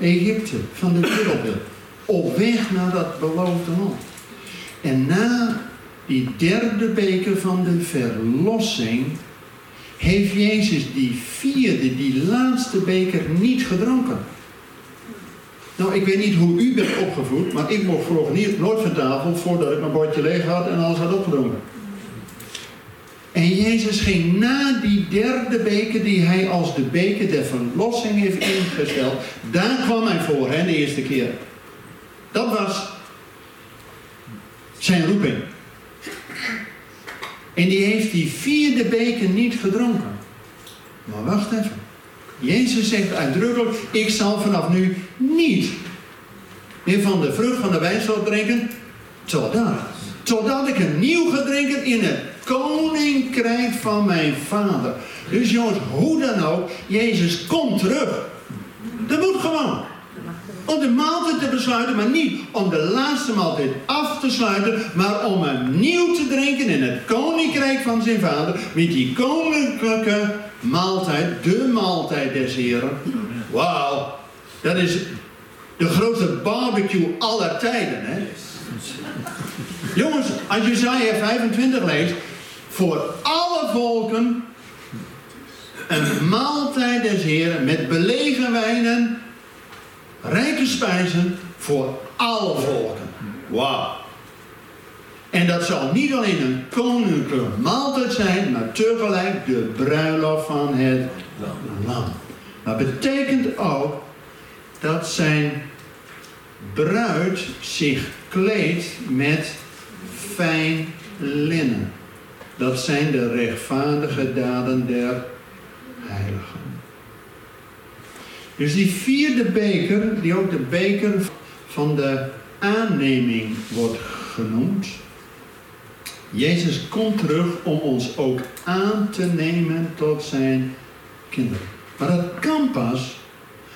Egypte, van de wereld wil. Op weg naar dat beloofde land. En na die derde beker van de verlossing heeft Jezus die vierde, die laatste beker niet gedronken. Nou, ik weet niet hoe u bent opgevoed, maar ik mocht vroeger nooit van tafel voordat ik mijn bordje leeg had en alles had opgedronken. En Jezus ging na die derde beker die hij als de beker der verlossing heeft ingesteld, daar kwam hij voor, hè, de eerste keer. Dat was zijn roeping. En die heeft die vierde beker niet gedronken. Maar wacht even. Jezus zegt uitdrukkelijk, ik zal vanaf nu niet meer van de vrucht van de wijnsoort drinken, totdat, totdat ik een nieuw ga drinken in het koninkrijk van mijn vader. Dus jongens, hoe dan ook, Jezus komt terug. Dat moet gewoon. Om de maaltijd te besluiten, maar niet om de laatste maaltijd af te sluiten, maar om een nieuw te drinken in het koninkrijk van zijn vader, met die koninklijke maaltijd, de maaltijd des Heren. Wauw, dat is de grootste barbecue aller tijden, hè? Jongens, als Jezaja 25 leest, voor alle volken een maaltijd des Heren met belegen wijnen, rijke spijzen voor alle volken. Wauw. En dat zal niet alleen een koninklijke maaltijd zijn, maar tegelijk de bruiloft van het lam. Maar betekent ook dat zijn bruid zich kleedt met fijn linnen. Dat zijn de rechtvaardige daden der heiligen. Dus die vierde beker, die ook de beker van de aanneming wordt genoemd. Jezus komt terug om ons ook aan te nemen tot zijn kinderen. Maar dat kan pas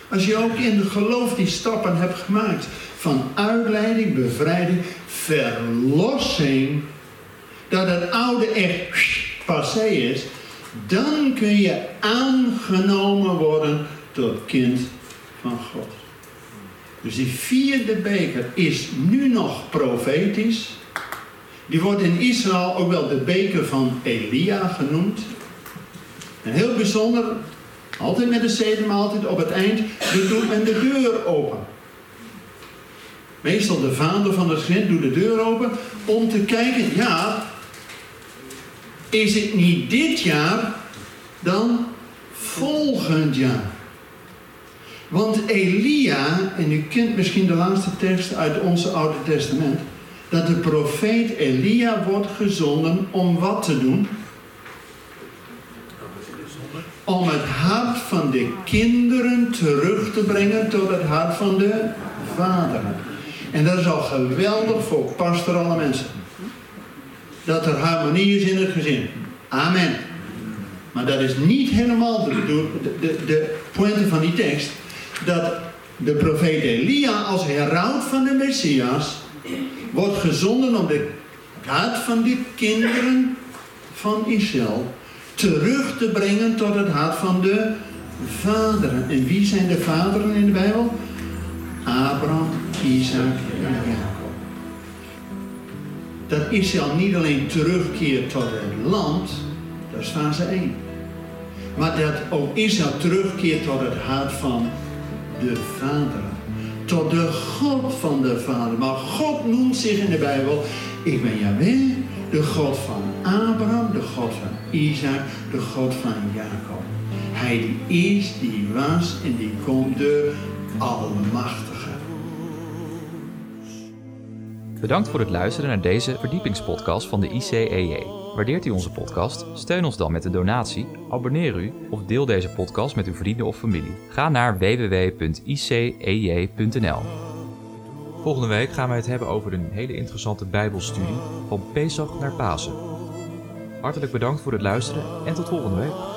als je ook in het geloof die stappen hebt gemaakt. Van uitleiding, bevrijding, verlossing dat het oude echt passé is, dan kun je aangenomen worden tot kind van God. Dus die vierde beker is nu nog profetisch. Die wordt in Israël ook wel de beker van Elia genoemd. En heel bijzonder, altijd met de zedemaaltijd op het eind, doet men de deur open. Meestal de vader van het gezin doet de deur open om te kijken, ja, is het niet dit jaar, dan volgend jaar. Want Elia, en u kent misschien de laatste tekst uit onze Oude Testament, dat de profeet Elia wordt gezonden om wat te doen? Om het hart van de kinderen terug te brengen tot het hart van de vaderen. En dat is al geweldig voor pastorale mensen. Dat er harmonie is in het gezin. Amen. Maar dat is niet helemaal de, de, de, de pointe van die tekst. Dat de profeet Elia als heraut van de Messias wordt gezonden om de hart van de kinderen van Israël terug te brengen tot het hart van de vaderen. En wie zijn de vaderen in de Bijbel? Abraham, Isaac en Jacob. Dat Israël niet alleen terugkeert tot het land, dat is fase 1. Maar dat ook Israël terugkeert tot het hart van de vaderen. Tot de God van de vader. Maar God noemt zich in de Bijbel, ik ben Yahweh, de God van Abraham, de God van Isaac, de God van Jacob. Hij die is, die was en die komt, de Almachtige. Bedankt voor het luisteren naar deze verdiepingspodcast van de ICEJ. Waardeert u onze podcast? Steun ons dan met een donatie, abonneer u of deel deze podcast met uw vrienden of familie. Ga naar www.icej.nl. Volgende week gaan wij het hebben over een hele interessante Bijbelstudie van Pesach naar Pasen. Hartelijk bedankt voor het luisteren en tot volgende week.